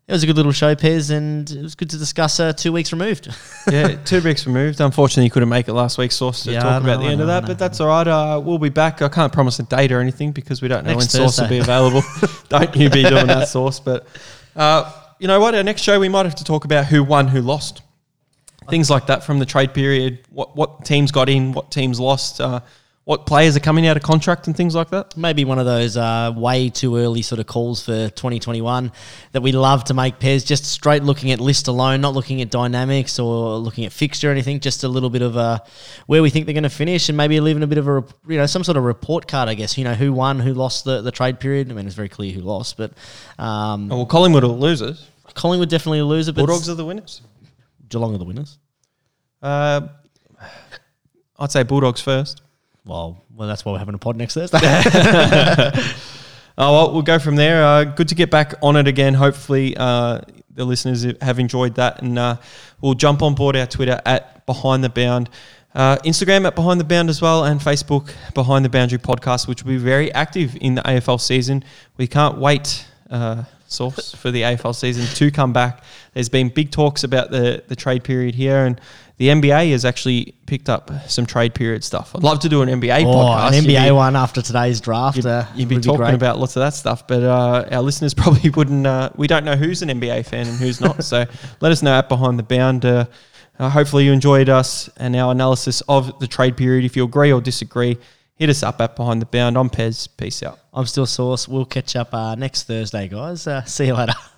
it was a good little show, Pez, and it was good to discuss uh, two weeks removed. (laughs) yeah, two weeks removed. Unfortunately, you couldn't make it last week, Sauce, to Yeah, talk I about the I end of know, I that. But that's all right. Uh, we'll be back. I can't promise a date or anything because we don't know Next when Sauce will be available. (laughs) don't you be doing that, Sauce. But uh, you know what? Our next show, we might have to talk about who won, who lost. Things like that from the trade period. What what teams got in, what teams lost, uh, what players are coming out of contract, and things like that. Maybe one of those uh, way too early sort of calls for 2021 that we love to make, Pez, just straight looking at list alone, not looking at dynamics or looking at fixture or anything, just a little bit of uh, where we think they're going to finish and maybe leaving a bit of a, you know, some sort of report card, I guess, you know, who won, who lost the, the trade period. I mean, it's very clear who lost, but um, Oh, well, Collingwood are the losers. Collingwood definitely a loser, but Bulldogs are the winners. Geelong are the winners. Uh, I'd say Bulldogs first. Well, well, that's why we're having a pod next Thursday. (laughs) (laughs) Oh, well, we'll go from there. Uh, good to get back on it again. Hopefully, uh, the listeners have enjoyed that, and uh, we'll jump on board our Twitter at Behind the Bound, uh, Instagram at Behind the Bound as well, and Facebook Behind the Boundary Podcast, which will be very active in the AFL season. We can't wait. Uh, source for the AFL season to come back. There's been big talks about the the trade period here, and the NBA has actually picked up some trade period stuff. I'd love to do an NBA oh, podcast. an NBA be- one after today's draft. You'd, uh, you'd be talking great. about lots of that stuff, but uh, our listeners (laughs) probably wouldn't. Uh, we don't know who's an NBA fan and who's not. so (laughs) let us know at Behind the Bound. Uh, uh, hopefully you enjoyed us and our analysis of the trade period. If you agree or disagree, hit us up at Behind the Bound. I'm Pez. Peace out. I'm still Sauce. We'll catch up uh, next Thursday, guys. Uh, see you later. (laughs)